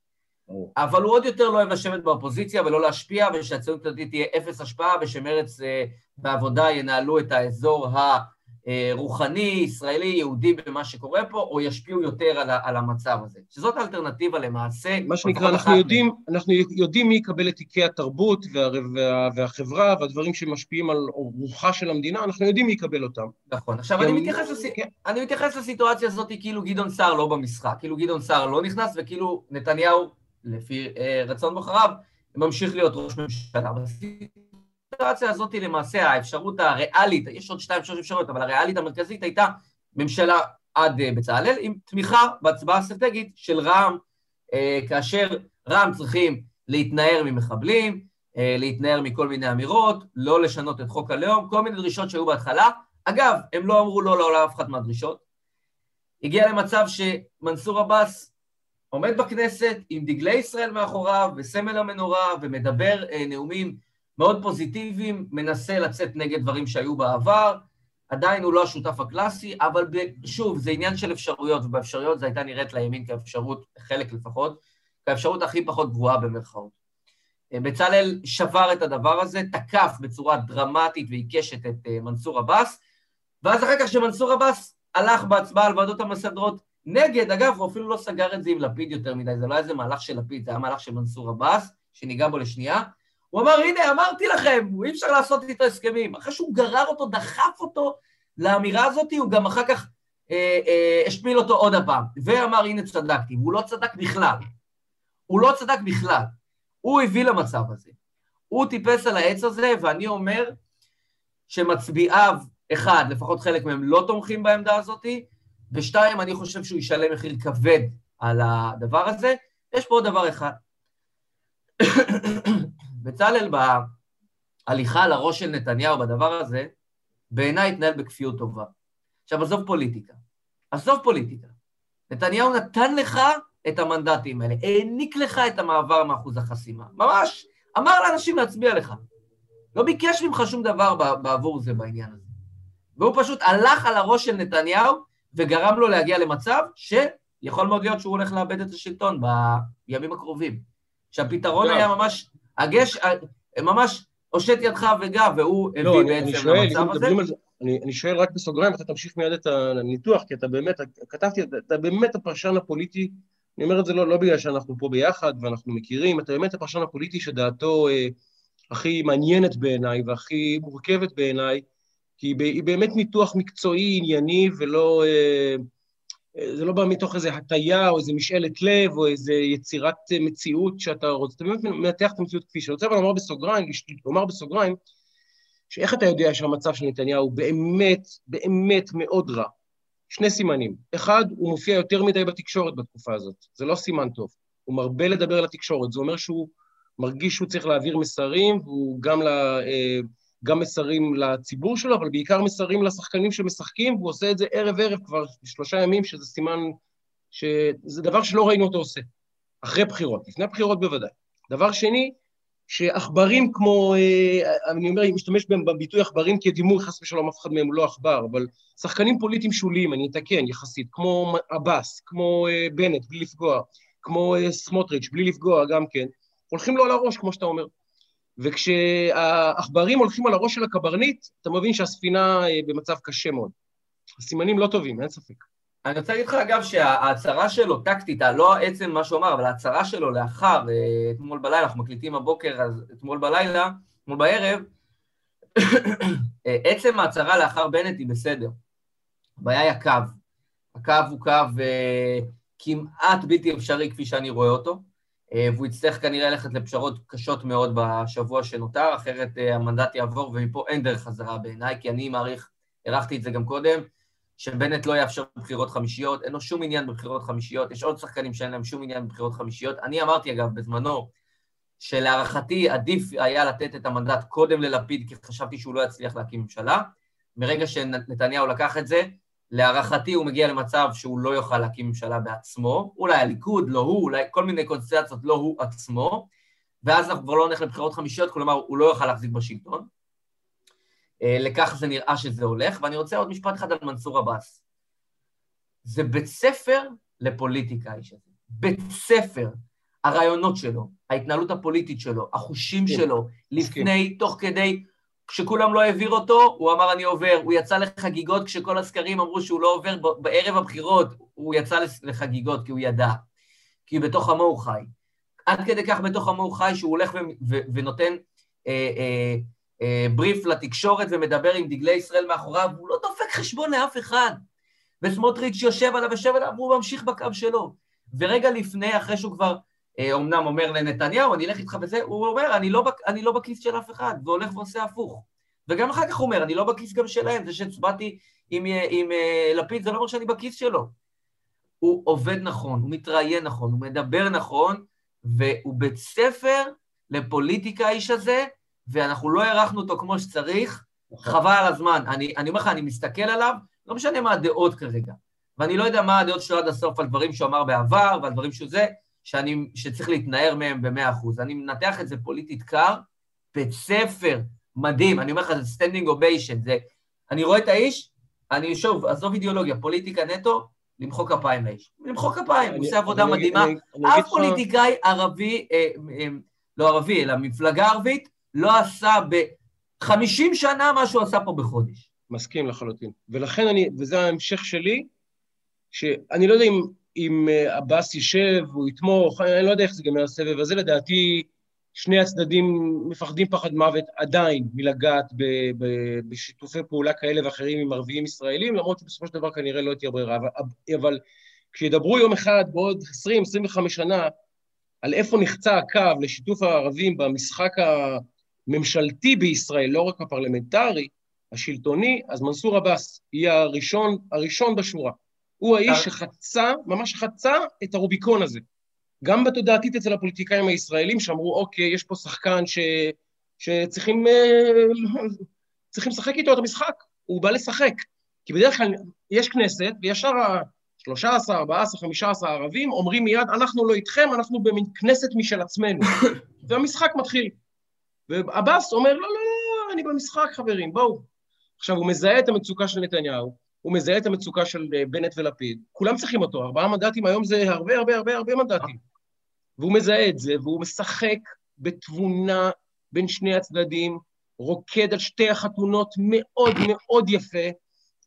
אבל הוא עוד יותר לא אוהב לשבת באופוזיציה ולא להשפיע, ושהציונות הדתית תהיה אפס השפעה, ושמרץ אה, בעבודה ינהלו את האזור ה... אה, רוחני, ישראלי, יהודי במה שקורה פה, או ישפיעו יותר על, על המצב הזה. שזאת האלטרנטיבה למעשה. מה שנקרא, אנחנו יודעים, אנחנו יודעים מי יקבל את תיקי התרבות וה, וה, והחברה והדברים שמשפיעים על רוחה של המדינה, אנחנו יודעים מי יקבל אותם. נכון. עכשיו, אני מתייחס, לס... כן. אני מתייחס לסיטואציה הזאת כאילו גדעון סער לא במשחק, כאילו גדעון סער לא נכנס, וכאילו נתניהו, לפי אה, רצון בוחריו, ממשיך להיות ראש ממשלה. בסיטואציה הזאת למעשה האפשרות הריאלית, יש עוד שתיים, שלוש אפשרויות, אבל הריאלית המרכזית הייתה ממשלה עד אה, בצלאל, עם תמיכה בהצבעה אסטרטגית של רע"מ, אה, כאשר רע"מ צריכים להתנער ממחבלים, אה, להתנער מכל מיני אמירות, לא לשנות את חוק הלאום, כל מיני דרישות שהיו בהתחלה. אגב, הם לא אמרו לא לעולם אף אחת מהדרישות. הגיע למצב שמנסור עבאס עומד בכנסת עם דגלי ישראל מאחוריו וסמל המנורה ומדבר נאומים מאוד פוזיטיביים, מנסה לצאת נגד דברים שהיו בעבר, עדיין הוא לא השותף הקלאסי, אבל שוב, זה עניין של אפשרויות, ובאפשרויות זו הייתה נראית לימין כאפשרות, חלק לפחות, כאפשרות הכי פחות גבוהה במרכאות. אה, בצלאל שבר את הדבר הזה, תקף בצורה דרמטית ועיקשת את אה, מנסור עבאס, ואז אחר כך שמנסור עבאס הלך בהצבעה על ועדות המסדרות נגד, אגב, הוא אפילו לא סגר את זה עם לפיד יותר מדי, זה לא היה איזה מהלך של לפיד, זה היה מהלך של מנסור עבאס, שניגע בו לשנייה. הוא אמר, הנה, אמרתי לכם, אי אפשר לעשות איתו הסכמים. אחרי שהוא גרר אותו, דחף אותו לאמירה הזאת, הוא גם אחר כך אה, אה, השפיל אותו עוד הפעם, ואמר, הנה, צדקתי. והוא לא צדק בכלל. הוא לא צדק בכלל. הוא הביא למצב הזה. הוא טיפס על העץ הזה, ואני אומר שמצביעיו, אחד, לפחות חלק מהם לא תומכים בעמדה הזאתי, ושתיים, אני חושב שהוא ישלם מחיר כבד על הדבר הזה. יש פה עוד דבר אחד. בצלאל בהליכה לראש של נתניהו בדבר הזה, בעיניי התנהל בכפיות טובה. עכשיו, עזוב פוליטיקה. עזוב פוליטיקה. נתניהו נתן לך את המנדטים האלה, העניק לך את המעבר מאחוז החסימה. ממש, אמר לאנשים להצביע לך. לא ביקש ממך שום דבר בעבור זה בעניין הזה. והוא פשוט הלך על הראש של נתניהו וגרם לו להגיע למצב שיכול מאוד להיות שהוא הולך לאבד את השלטון בימים הקרובים. שהפתרון היה ממש, הגש, ממש הושט ידך וגע, והוא הביא לא, בעצם שואל, למצב הזה. זה, אני, אני שואל רק בסוגריים, אתה תמשיך מיד את הניתוח, כי אתה באמת, כתבתי, אתה באמת הפרשן הפוליטי, אני אומר את זה לא, לא בגלל שאנחנו פה ביחד ואנחנו מכירים, אתה באמת הפרשן הפוליטי שדעתו אה, הכי מעניינת בעיניי והכי מורכבת בעיניי, כי היא באמת ניתוח מקצועי, ענייני, ולא... אה, אה, זה לא בא מתוך איזו הטיה או איזו משאלת לב או איזו יצירת אה, מציאות שאתה רוצה, אתה באמת מנתח את המציאות כפי שאני רוצה אבל לומר בסוגריים, לומר בסוגריים, שאיך אתה יודע שהמצב של נתניהו באמת, באמת מאוד רע? שני סימנים. אחד, הוא מופיע יותר מדי בתקשורת בתקופה הזאת, זה לא סימן טוב. הוא מרבה לדבר לתקשורת, זה אומר שהוא מרגיש שהוא צריך להעביר מסרים, והוא גם ל... גם מסרים לציבור שלו, אבל בעיקר מסרים לשחקנים שמשחקים, והוא עושה את זה ערב-ערב כבר שלושה ימים, שזה סימן, שזה דבר שלא ראינו אותו עושה. אחרי בחירות, לפני בחירות בוודאי. דבר שני, שעכברים כמו, אה, אני אומר, אני משתמש בביטוי עכברים כדימוי, חס ושלום, אף אחד מהם הוא לא עכבר, אבל שחקנים פוליטיים שוליים, אני אתקן יחסית, כמו עבאס, כמו אה, בנט, בלי לפגוע, כמו אה, סמוטריץ', בלי לפגוע גם כן, הולכים לו על הראש, כמו שאתה אומר. וכשהעכברים הולכים על הראש של הקברניט, אתה מבין שהספינה אה, במצב קשה מאוד. הסימנים לא טובים, אין ספק. אני רוצה להגיד לך, אגב, שההצהרה שלו, טקטית, לא עצם מה שהוא אמר, אבל ההצהרה שלו לאחר, אה, אתמול בלילה, אנחנו מקליטים הבוקר, אז אתמול בלילה, אתמול בערב, (coughs) אה, עצם ההצהרה לאחר בנט היא בסדר. הבעיה היא הקו. הקו הוא קו כמעט בלתי אפשרי כפי שאני רואה אותו. אה, והוא יצטרך כנראה ללכת לפשרות קשות מאוד בשבוע שנותר, אחרת אה, המנדט יעבור ומפה אין דרך חזרה בעיניי, כי אני מעריך, הערכתי את זה גם קודם, שבנט לא יאפשר בחירות חמישיות, אין לו שום עניין בבחירות חמישיות, יש עוד שחקנים שאין להם שום עניין בבחירות חמישיות. אני אמרתי אגב בזמנו, שלהערכתי עדיף היה לתת את המנדט קודם ללפיד, כי חשבתי שהוא לא יצליח להקים ממשלה. מרגע שנתניהו לקח את זה, להערכתי הוא מגיע למצב שהוא לא יוכל להקים ממשלה בעצמו, אולי הליכוד, לא הוא, אולי כל מיני קונסטרציות, לא הוא עצמו, ואז אנחנו כבר לא נלך לבחירות חמישיות, כלומר הוא לא יוכל להחזיק בשלטון. אה, לכך זה נראה שזה הולך, ואני רוצה עוד משפט אחד על מנסור עבאס. זה בית ספר לפוליטיקה, האיש הזה. בית ספר. הרעיונות שלו, ההתנהלות הפוליטית שלו, החושים. שלו, לפני, תוך כדי, כשכולם לא העביר אותו, הוא אמר אני עובר. הוא יצא לחגיגות כשכל הסקרים אמרו שהוא לא עובר. בערב הבחירות הוא יצא לחגיגות כי הוא ידע. כי בתוך עמו הוא חי. עד כדי כך בתוך עמו הוא חי שהוא הולך ונותן אה, אה, אה, בריף לתקשורת ומדבר עם דגלי ישראל מאחוריו, והוא לא דופק חשבון לאף אחד. וסמוטריץ' יושב עליו, יושב עליו, והוא ממשיך בקו שלו. ורגע לפני, אחרי שהוא כבר אומנם אומר לנתניהו, אני אלך איתך בזה, הוא אומר, אני לא, אני לא בכיס של אף אחד, והולך ועושה הפוך. וגם אחר כך הוא אומר, אני לא בכיס גם שלהם, זה שהצבעתי עם, עם לפיד, זה לא אומר שאני בכיס שלו. הוא עובד נכון, הוא מתראיין נכון, הוא מדבר נכון, והוא בית ספר לפוליטיקה האיש הזה, ואנחנו לא הערכנו אותו כמו שצריך, נכון. חבל על הזמן. אני, אני אומר לך, אני מסתכל עליו, לא משנה מה הדעות כרגע, ואני לא יודע מה הדעות שלו עד הסוף על דברים שהוא אמר בעבר ועל דברים שהוא זה, שאני, שצריך להתנער מהם במאה אחוז. אני מנתח את זה פוליטית קר, בית ספר מדהים, אני אומר לך, זה standing ovation, זה... אני רואה את האיש, אני שוב, עזוב אידיאולוגיה, פוליטיקה נטו, למחוא כפיים לאיש. למחוא כפיים, הוא עושה עבודה מדהימה. אף פוליטיקאי ערבי, אה, אה, לא ערבי, אלא מפלגה ערבית, לא עשה ב-50 שנה מה שהוא עשה פה בחודש. מסכים לחלוטין. ולכן אני, וזה ההמשך שלי, שאני לא יודע אם, אם אה, עבאס יישב, הוא יתמוך, אני לא יודע איך זה ייגמר הסבב הזה, לדעתי שני הצדדים מפחדים פחד מוות עדיין מלגעת ב, ב, בשיתופי פעולה כאלה ואחרים עם ערביים ישראלים, למרות שבסופו של דבר כנראה לא תהיה ברירה. אבל, אבל כשידברו יום אחד, בעוד 20-25 שנה, על איפה נחצה הקו לשיתוף הערבים במשחק הממשלתי בישראל, לא רק הפרלמנטרי, השלטוני, אז מנסור עבאס יהיה הראשון, הראשון בשורה. הוא האיש שחצה, ממש חצה את הרוביקון הזה. גם בתודעתית אצל הפוליטיקאים הישראלים, שאמרו, אוקיי, יש פה שחקן ש... שצריכים אה, צריכים לשחק איתו את המשחק, הוא בא לשחק. כי בדרך כלל יש כנסת, וישר ה-13, 14, 15 ערבים אומרים מיד, אנחנו לא איתכם, אנחנו במין כנסת משל עצמנו. (coughs) והמשחק מתחיל. ועבאס אומר, לא, לא, לא, אני במשחק, חברים, בואו. עכשיו, הוא מזהה את המצוקה של נתניהו, הוא מזהה את המצוקה של אה, בנט ולפיד, כולם צריכים אותו, ארבעה מנדטים היום זה הרבה הרבה הרבה הרבה מנדטים. והוא מזהה את זה, והוא משחק בתבונה בין שני הצדדים, רוקד על שתי החתונות מאוד מאוד יפה,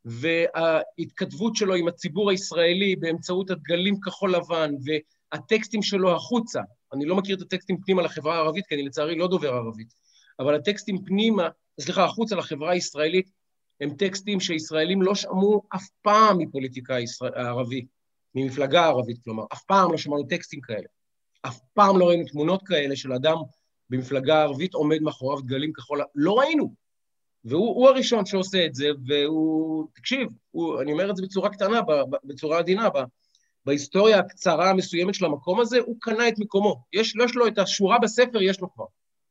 וההתכתבות שלו עם הציבור הישראלי באמצעות הדגלים כחול לבן והטקסטים שלו החוצה, אני לא מכיר את הטקסטים פנימה לחברה הערבית, כי אני לצערי לא דובר ערבית, אבל הטקסטים פנימה, סליחה, החוצה לחברה הישראלית, הם טקסטים שישראלים לא שמעו אף פעם מפוליטיקאי ערבי, ממפלגה ערבית, כלומר, אף פעם לא שמענו טקסטים כאלה. אף פעם לא ראינו תמונות כאלה של אדם במפלגה ערבית עומד מאחוריו דגלים כחול... לא ראינו. והוא הראשון שעושה את זה, והוא... תקשיב, הוא, אני אומר את זה בצורה קטנה, בצורה עדינה, בהיסטוריה הקצרה המסוימת של המקום הזה, הוא קנה את מקומו. יש, יש לו את השורה בספר, יש לו כבר.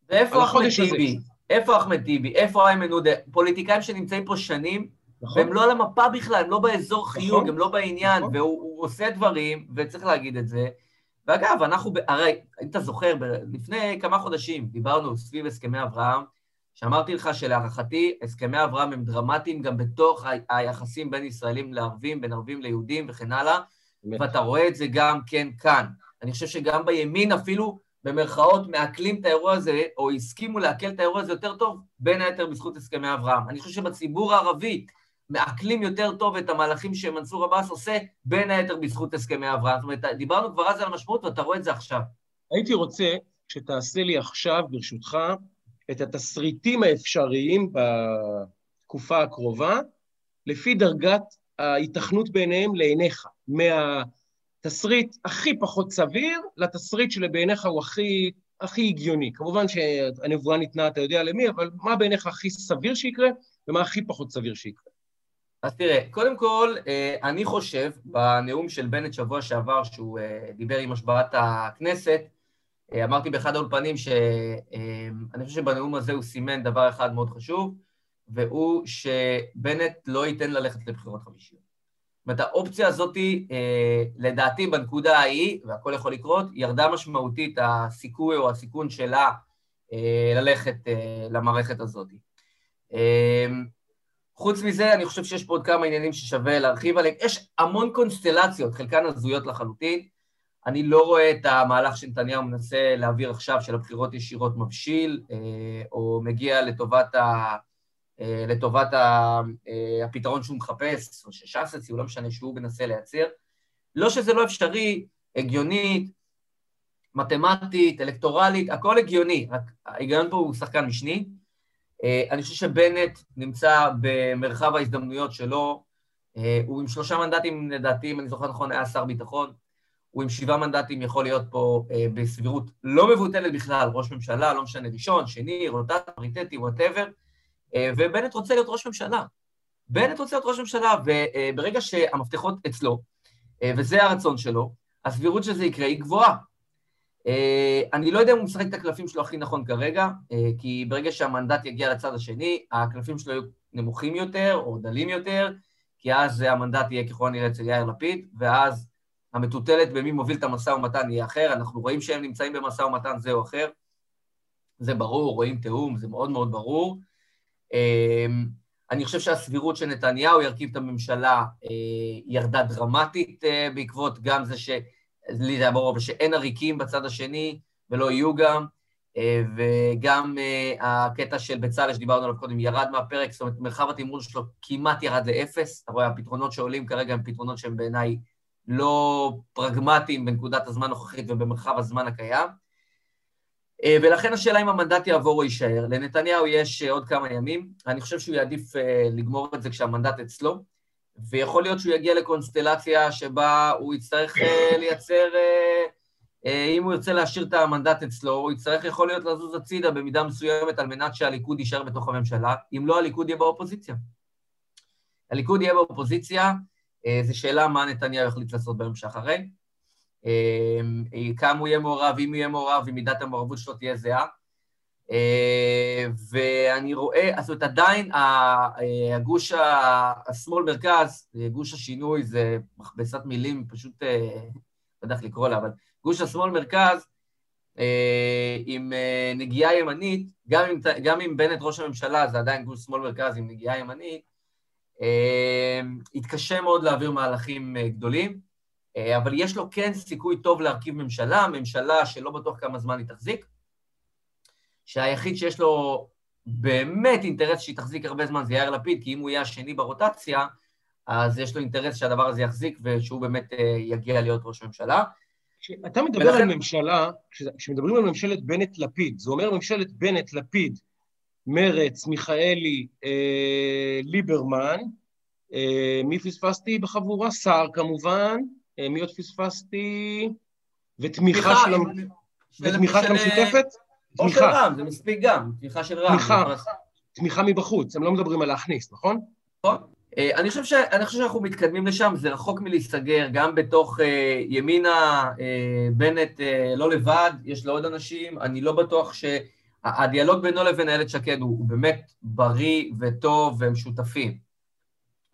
ואיפה אחמד טיבי? איפה אחמד טיבי? איפה איימן עודה? פוליטיקאים שנמצאים פה שנים, נכון. והם לא על המפה בכלל, הם לא באזור נכון. חיוג, הם לא בעניין, נכון. והוא עושה דברים, וצריך להגיד את זה. ואגב, אנחנו, הרי, אם אתה זוכר, לפני כמה חודשים דיברנו סביב הסכמי אברהם, שאמרתי לך שלהערכתי, הסכמי אברהם הם דרמטיים גם בתוך היחסים בין ישראלים לערבים, בין ערבים ליהודים וכן הלאה, ואתה רואה את זה גם כן כאן. אני חושב שגם בימין אפילו, במרכאות, מעכלים את האירוע הזה, או הסכימו לעכל את האירוע הזה יותר טוב, בין היתר בזכות הסכמי אברהם. אני חושב שבציבור הערבי, מעכלים יותר טוב את המהלכים שמנסור עבאס עושה, בין היתר בזכות הסכמי אברהם. זאת אומרת, דיברנו כבר אז על המשמעות, ואתה רואה את זה עכשיו. הייתי רוצה שתעשה לי עכשיו, ברשותך, את התסריטים האפשריים בתקופה הקרובה, לפי דרגת ההיתכנות ביניהם לעיניך. מהתסריט הכי פחות סביר לתסריט שלבעיניך הוא הכי, הכי הגיוני. כמובן שהנבואה ניתנה, אתה יודע למי, אבל מה בעיניך הכי סביר שיקרה ומה הכי פחות סביר שיקרה. אז תראה, קודם כל, אה, אני חושב, בנאום של בנט שבוע שעבר, שהוא אה, דיבר עם השבעת הכנסת, אה, אמרתי באחד האולפנים שאני חושב שבנאום הזה הוא סימן דבר אחד מאוד חשוב, והוא שבנט לא ייתן ללכת לבחירות חמישיות. זאת האופציה הזאת, לדעתי, בנקודה ההיא, והכל יכול לקרות, ירדה משמעותית הסיכוי או הסיכון שלה ללכת למערכת הזאת. חוץ מזה, אני חושב שיש פה עוד כמה עניינים ששווה להרחיב עליהם. יש המון קונסטלציות, חלקן הזויות לחלוטין. אני לא רואה את המהלך שנתניהו מנסה להעביר עכשיו, של הבחירות ישירות מבשיל, אה, או מגיע לטובת, ה, אה, לטובת ה, אה, הפתרון שהוא מחפש, או שש"ס הציעו, לא משנה, שהוא מנסה לייצר. לא שזה לא אפשרי, הגיונית, מתמטית, אלקטורלית, הכל הגיוני, רק ההיגיון פה הוא שחקן משני. אה, אני חושב שבנט נמצא במרחב ההזדמנויות שלו, אה, הוא עם שלושה מנדטים, לדעתי, אם אני זוכר נכון, היה שר ביטחון. הוא עם שבעה מנדטים יכול להיות פה אה, בסבירות לא מבוטלת בכלל, ראש ממשלה, לא משנה, ראשון, שני, רוטטי, פריטטי, whatever, אה, ובנט רוצה להיות ראש ממשלה. בנט רוצה להיות ראש ממשלה, וברגע שהמפתחות אצלו, אה, וזה הרצון שלו, הסבירות שזה יקרה היא גבוהה. אה, אני לא יודע אם הוא משחק את הקלפים שלו הכי נכון כרגע, אה, כי ברגע שהמנדט יגיע לצד השני, הקלפים שלו יהיו נמוכים יותר או דלים יותר, כי אז המנדט יהיה ככל הנראה אצל יאיר לפיד, ואז המטוטלת במי מוביל את המשא ומתן יהיה אחר. אנחנו רואים שהם נמצאים במשא ומתן זה או אחר. זה ברור, רואים תיאום, זה מאוד מאוד ברור. אני חושב שהסבירות שנתניהו ירכיב את הממשלה ירדה דרמטית בעקבות גם זה ש... לי זה היה ברור, שאין עריקים בצד השני, ולא יהיו גם, אה, וגם אה, הקטע של בצלאל שדיברנו עליו קודם ירד מהפרק, זאת אומרת, מרחב התמרון שלו כמעט ירד לאפס. אתה רואה, הפתרונות שעולים כרגע הם פתרונות שהם בעיניי לא פרגמטיים בנקודת הזמן הנוכחית ובמרחב הזמן הקיים. אה, ולכן השאלה אם המנדט יעבור או יישאר. לנתניהו יש עוד כמה ימים, אני חושב שהוא יעדיף לגמור את זה כשהמנדט אצלו. ויכול להיות שהוא יגיע לקונסטלציה שבה הוא יצטרך לייצר, אם הוא ירצה להשאיר את המנדט אצלו, הוא יצטרך יכול להיות לזוז הצידה במידה מסוימת על מנת שהליכוד יישאר בתוך הממשלה, אם לא, הליכוד יהיה באופוזיציה. הליכוד יהיה באופוזיציה, זו שאלה מה נתניהו יחליט לעשות ביום שאחרי. Uh, כמה הוא יהיה מעורב, אם הוא יהיה מעורב, אם מידת המעורבות שלו תהיה זהה. אה, ואני רואה, זאת אומרת, עדיין אה, הגוש השמאל-מרכז, גוש השינוי זה מכבסת מילים, פשוט, אה, לא יודע איך לקרוא לה, אבל גוש השמאל-מרכז, עם נגיעה ימנית, גם אם, בנט ראש הממשלה זה עדיין גוש שמאל-מרכז עם נגיעה ימנית, יתקשה מאוד להעביר מהלכים גדולים, אבל יש לו כן סיכוי טוב להרכיב ממשלה, ממשלה שלא בטוח כמה זמן היא תחזיק, שהיחיד שיש לו באמת אינטרס שהיא תחזיק הרבה זמן זה יאיר לפיד, כי אם הוא יהיה השני ברוטציה, אז יש לו אינטרס שהדבר הזה יחזיק ושהוא באמת אה, יגיע להיות ראש ממשלה. כשאתה מדבר ולכן... על ממשלה, כשמדברים על ממשלת בנט-לפיד, זה אומר ממשלת בנט-לפיד, מרץ, מיכאלי, אה, ליברמן, אה, מי פספסתי בחבורה? סער כמובן, אה, מי עוד פספסתי? ותמיכה של, ותמיכה של המשותפת? או של רע"מ, זה מספיק גם, תמיכה של רע"מ. תמיכה, תמיכה מבחוץ, הם לא מדברים על להכניס, נכון? נכון. אה, אני חושב, ש... אני חושב שאנחנו מתקדמים לשם, זה רחוק מלהיסגר, גם בתוך uh, ימינה, uh, בנט uh, לא לבד, יש לו עוד אנשים, אני לא בטוח שהדיאלוג בינו לבין איילת שקד הוא, הוא באמת בריא וטוב והם שותפים,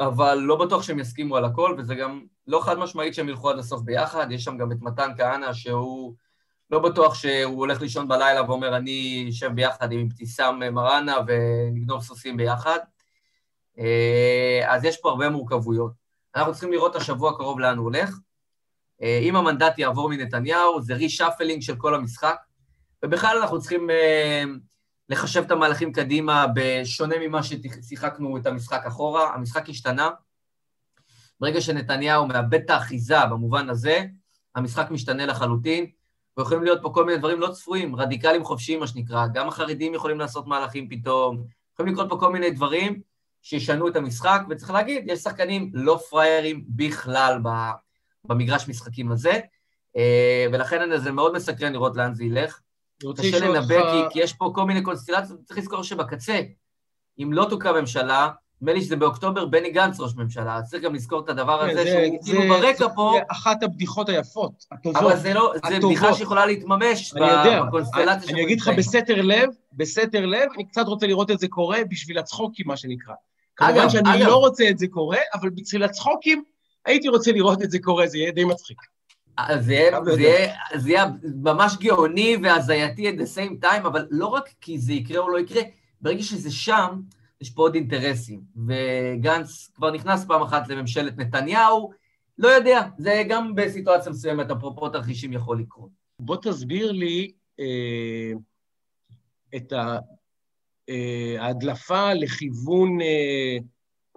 אבל לא בטוח שהם יסכימו על הכל, וזה גם לא חד משמעית שהם ילכו עד הסוף ביחד, יש שם גם את מתן כהנא שהוא לא בטוח שהוא הולך לישון בלילה ואומר, אני אשב ביחד עם איבתיסאם מראענה ונגנוב סוסים ביחד. אה, אז יש פה הרבה מורכבויות. אנחנו צריכים לראות השבוע הקרוב לאן הוא הולך. אה, אם המנדט יעבור מנתניהו, זה reshuffling של כל המשחק, ובכלל אנחנו צריכים אה, לחשב את המהלכים קדימה בשונה ממה ששיחקנו את המשחק אחורה. המשחק השתנה. ברגע שנתניהו מאבד את האחיזה במובן הזה, המשחק משתנה לחלוטין. ויכולים להיות פה כל מיני דברים לא צפויים, רדיקלים חופשיים, מה שנקרא. גם החרדים יכולים לעשות מהלכים פתאום, יכולים לקרות פה כל מיני דברים שישנו את המשחק, וצריך להגיד, יש שחקנים לא פראיירים בכלל במגרש משחקים הזה, אה, ולכן זה מאוד מסקרן לראות לאן זה ילך. קשה לנבא, כי, כי יש פה כל מיני קונסטילציות, צריך לזכור שבקצה, אם לא תוקם ממשלה, נדמה לי שזה באוקטובר בני גנץ ראש ממשלה, אז צריך גם לזכור את הדבר כן, הזה, שהוא כאילו ברקע פה... זה אחת הבדיחות היפות, הטובות. אבל זה לא, זה בדיחה שיכולה להתממש בקונסטלציה שלנו. אני אגיד לך בסתר לב, בסתר לב, אני קצת רוצה לראות את זה קורה בשביל הצחוקים, מה שנקרא. כמובן שאני לא רוצה את זה קורה, אבל בשביל הצחוקים הייתי רוצה לראות את זה קורה, זה יהיה די מצחיק. זה יהיה ממש גאוני והזייתי at the same time, אבל לא רק כי זה יקרה או לא יקרה, ברגע שזה שם, יש פה עוד אינטרסים, וגנץ כבר נכנס פעם אחת לממשלת נתניהו, לא יודע, זה גם בסיטואציה מסוימת, אפרופו תרחישים יכול לקרות. בוא תסביר לי אה, את אה, ההדלפה לכיוון, אה,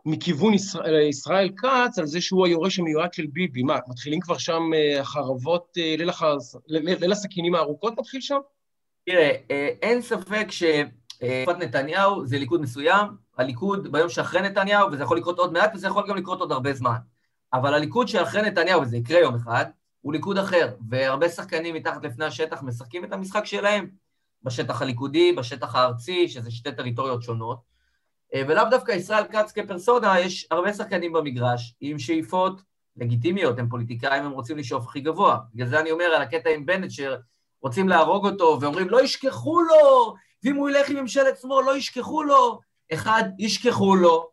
מכיוון ישראל, ישראל כץ, על זה שהוא היורש המיועד של ביבי. מה, מתחילים כבר שם אה, החרבות, אה, ליל, החר... ליל הסכינים הארוכות מתחיל שם? תראה, אה, אין ספק ש... תקופת נתניהו זה ליכוד מסוים, הליכוד ביום שאחרי נתניהו, וזה יכול לקרות עוד מעט, וזה יכול גם לקרות עוד הרבה זמן. אבל הליכוד שאחרי נתניהו, וזה יקרה יום אחד, הוא ליכוד אחר, והרבה שחקנים מתחת לפני השטח משחקים את המשחק שלהם בשטח הליכודי, בשטח הארצי, שזה שתי טריטוריות שונות. אה, ולאו דווקא ישראל כץ כפרסונה, יש הרבה שחקנים במגרש עם שאיפות לגיטימיות, הם פוליטיקאים, הם רוצים לשאוף הכי גבוה. בגלל זה אני אומר על הקטע עם בנט, שרוצים להרוג אותו, ואומרים, לא ישכחו לו, ואם הוא ילך עם ממשלת שמאל, לא ישכחו לו. אחד, ישכחו לו,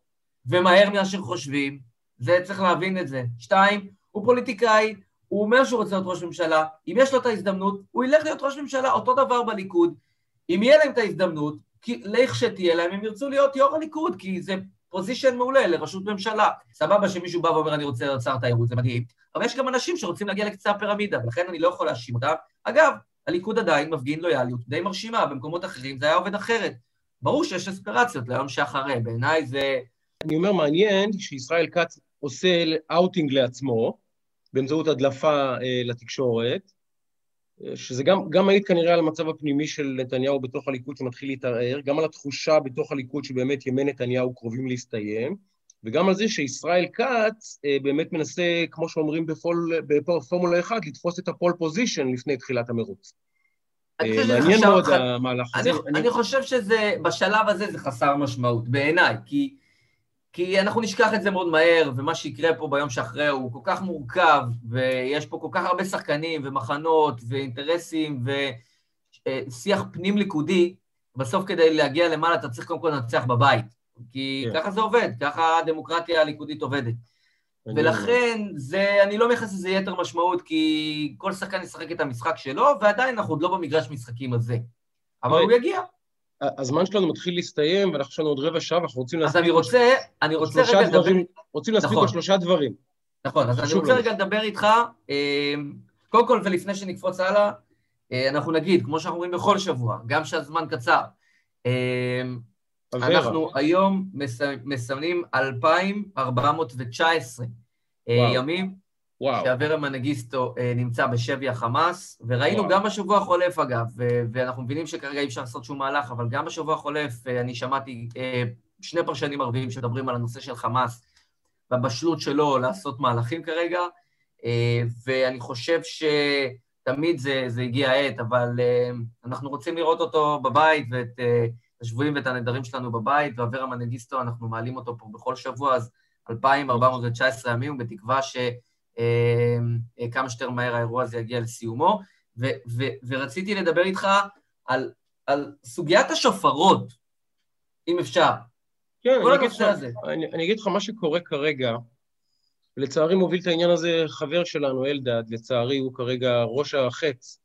ומהר מאשר חושבים, זה צריך להבין את זה. שתיים, הוא פוליטיקאי, הוא אומר שהוא רוצה להיות ראש ממשלה, אם יש לו את ההזדמנות, הוא ילך להיות ראש ממשלה, אותו דבר בליכוד. אם יהיה להם את ההזדמנות, לכשתהיה להם, הם ירצו להיות יו"ר הליכוד, כי זה פוזיישן מעולה לראשות ממשלה. סבבה שמישהו בא ואומר, אני רוצה להיות שר תיירות, זה מדהים, אבל יש גם אנשים שרוצים להגיע לקצה הפירמידה, ולכן אני לא יכול להאשים אותם. אגב, הליכוד עדיין מפגין לויאליות די מרשימה, במקומות אחרים זה היה עובד אחרת. ברור שיש אספירציות ליום שאחרי, בעיניי זה... אני אומר, מעניין שישראל כץ עושה אאוטינג לעצמו, באמצעות הדלפה אה, לתקשורת, שזה גם, גם מעיד כנראה על המצב הפנימי של נתניהו בתוך הליכוד שמתחיל להתערער, גם על התחושה בתוך הליכוד שבאמת ימי נתניהו קרובים להסתיים, וגם על זה שישראל כץ אה, באמת מנסה, כמו שאומרים בפול, בפורמולה 1, לתפוס את ה pole position לפני תחילת המרוץ. אה, מעניין מאוד המהלך הזה. אני, אני חושב שזה, בשלב הזה זה חסר משמעות, בעיניי, כי כי אנחנו נשכח את זה מאוד מהר, ומה שיקרה פה ביום שאחרי הוא כל כך מורכב, ויש פה כל כך הרבה שחקנים ומחנות ואינטרסים ושיח פנים-ליכודי, בסוף כדי להגיע למעלה אתה צריך קודם כל לנצח בבית. כי כן. ככה זה עובד, ככה הדמוקרטיה הליכודית עובדת. ולכן, זה, אני לא מייחס לזה יתר משמעות, כי כל שחקן ישחק את המשחק שלו, ועדיין אנחנו עוד לא במגרש משחקים הזה. אבל הוא יגיע. הזמן שלנו מתחיל להסתיים, ואנחנו יש לנו עוד רבע שעה, ואנחנו רוצים להספיק... אז אני רוצה, אני רוצה רגע לדבר... רוצים להספיק נכון. עוד שלושה דברים. נכון, אז אני רוצה רגע לדבר איתך, אה, קודם כל, ולפני שנקפוץ הלאה, אה, אנחנו נגיד, כמו שאנחנו אומרים בכל שבוע, גם שהזמן קצר, אה, אנחנו היום מסמנים 2,419 ימים וואו. שאברה מנגיסטו אה, נמצא בשבי החמאס, וראינו וואו. גם בשבוע החולף אגב, ו- ואנחנו מבינים שכרגע אי אפשר לעשות שום מהלך, אבל גם בשבוע החולף אה, אני שמעתי אה, שני פרשנים ערביים שמדברים על הנושא של חמאס והבשלות שלו לעשות מהלכים כרגע, אה, ואני חושב שתמיד זה, זה הגיע העת, אבל אה, אנחנו רוצים לראות אותו בבית ואת אה, השבויים ואת הנדרים שלנו בבית, ואברה מנגיסטו, אנחנו מעלים אותו פה בכל שבוע, אז 2,419 ימים, בתקווה ש... אמ, אה, כמה שיותר מהר האירוע הזה יגיע לסיומו. ו- ו- ורציתי לדבר איתך על, על סוגיית השופרות, אם אפשר. כן, אני אגיד, לך, אני, אני אגיד לך מה שקורה כרגע, לצערי מוביל את העניין הזה חבר שלנו, אלדד, לצערי הוא כרגע ראש החץ.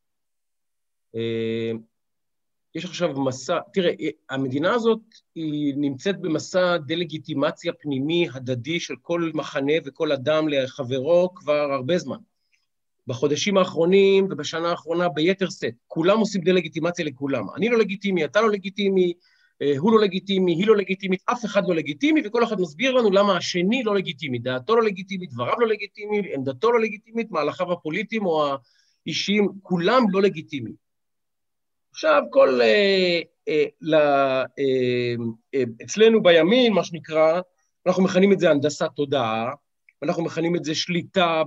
יש עכשיו מסע, תראה, המדינה הזאת היא נמצאת במסע דה-לגיטימציה פנימי הדדי של כל מחנה וכל אדם לחברו כבר הרבה זמן. בחודשים האחרונים ובשנה האחרונה ביתר שאת, כולם עושים דה-לגיטימציה לכולם. אני לא לגיטימי, אתה לא לגיטימי, אה, הוא לא לגיטימי, היא לא לגיטימית, אף אחד לא לגיטימי, וכל אחד מסביר לנו למה השני לא לגיטימי, דעתו לא לגיטימית, דבריו לא לגיטימי, עמדתו לא לגיטימית, מהלכיו הפוליטיים או האישיים, כולם לא לגיטימיים. עכשיו, כל... אה, אה, ל, אה, אה, אצלנו בימין, מה שנקרא, אנחנו מכנים את זה הנדסת תודעה, אנחנו מכנים את זה שליטה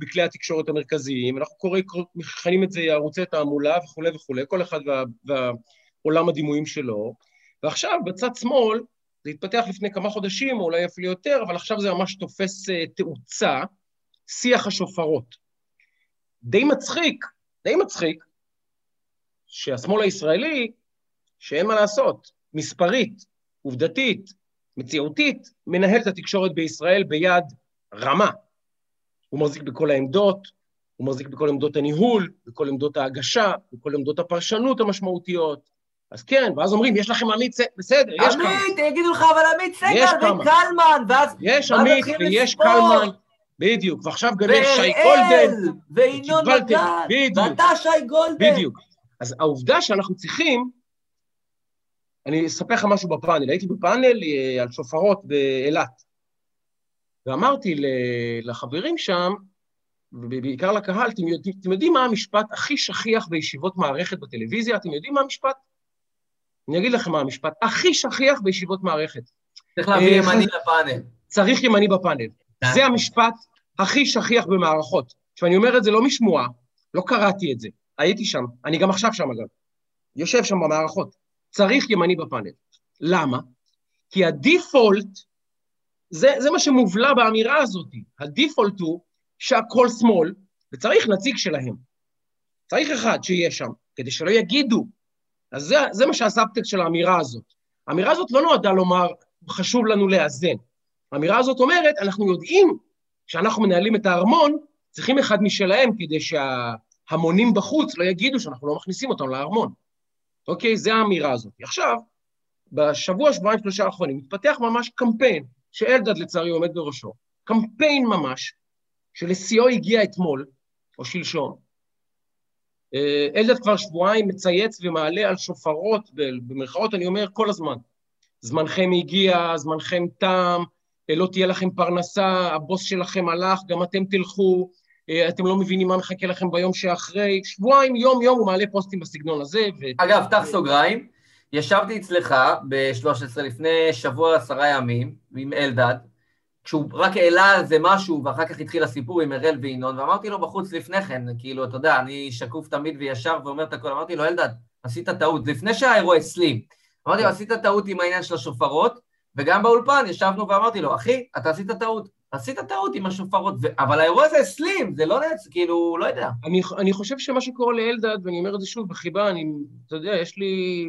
בכלי התקשורת המרכזיים, אנחנו קורא, מכנים את זה ערוצי תעמולה וכולי וכולי, כל אחד וה, והעולם הדימויים שלו. ועכשיו, בצד שמאל, זה התפתח לפני כמה חודשים, או אולי אפילו יותר, אבל עכשיו זה ממש תופס אה, תאוצה, שיח השופרות. די מצחיק, די מצחיק, שהשמאל הישראלי, שאין מה לעשות, מספרית, עובדתית, מציאותית, מנהל את התקשורת בישראל ביד רמה. הוא מחזיק בכל העמדות, הוא מחזיק בכל עמדות הניהול, בכל עמדות ההגשה, בכל עמדות הפרשנות המשמעותיות. אז כן, ואז אומרים, יש לכם עמית סגל, בסדר, יש כמה. עמית, יגידו לך, אבל עמית סגל וקלמן, ואז... יש עמית ויש קלמן, בדיוק, ועכשיו גם יש שי גולדן. וינון מגל, ואתה שי גולדן. בדיוק. אז העובדה שאנחנו צריכים, אני אספר לך משהו בפאנל, הייתי בפאנל אה, על שופרות באילת, ואמרתי לחברים שם, ובעיקר לקהל, אתם יודעים, אתם יודעים מה המשפט הכי שכיח בישיבות מערכת בטלוויזיה? אתם יודעים מה המשפט? אני אגיד לכם מה המשפט הכי שכיח בישיבות מערכת. צריך להביא אה, ימני לפאנל. צריך ימני בפאנל. זה המשפט הכי שכיח במערכות. עכשיו, אני אומר את זה לא משמועה, לא קראתי את זה, הייתי שם, אני גם עכשיו שם אגב, יושב שם במערכות, צריך ימני בפאנל. למה? כי הדיפולט, זה, זה מה שמובלע באמירה הזאת, הדיפולט הוא שהכל שמאל, וצריך נציג שלהם. צריך אחד שיהיה שם, כדי שלא יגידו. אז זה, זה מה שהסאבטקסט של האמירה הזאת. האמירה הזאת לא נועדה לומר, חשוב לנו לאזן. האמירה הזאת אומרת, אנחנו יודעים שאנחנו מנהלים את הארמון, צריכים אחד משלהם כדי שההמונים בחוץ לא יגידו שאנחנו לא מכניסים אותם לארמון. אוקיי? זה האמירה הזאת. עכשיו, בשבוע, שבועיים, שלושה האחרונים, מתפתח ממש קמפיין, שאלדד לצערי עומד בראשו, קמפיין ממש, שלשיאו הגיע אתמול, או שלשום. אה, אלדד כבר שבועיים מצייץ ומעלה על שופרות, במרכאות אני אומר כל הזמן. זמנכם הגיע, זמנכם תם, אה, לא תהיה לכם פרנסה, הבוס שלכם הלך, גם אתם תלכו, אתם לא מבינים מה מחכה לכם ביום שאחרי. שבועיים, יום-יום הוא מעלה פוסטים בסגנון הזה. ו... אגב, פתח סוגריים, ישבתי אצלך ב-13 לפני שבוע, עשרה ימים, עם אלדד, כשהוא רק העלה על זה משהו, ואחר כך התחיל הסיפור עם אראל וינון, ואמרתי לו בחוץ לפני כן, כאילו, אתה יודע, אני שקוף תמיד וישר ואומר את הכול, אמרתי לו, אלדד, עשית טעות, לפני שהאירוע הסלים. אמרתי לו, עשית טעות עם העניין של השופרות, וגם באולפן ישבנו ואמרתי לו, אחי, אתה עשית טעות. עשית טעות עם השופרות, ו... אבל האירוע הזה הסלים, זה לא נצ... כאילו, לא יודע. אני, אני חושב שמה שקורה לאלדד, ואני אומר את זה שוב בחיבה, אני, אתה יודע, יש לי,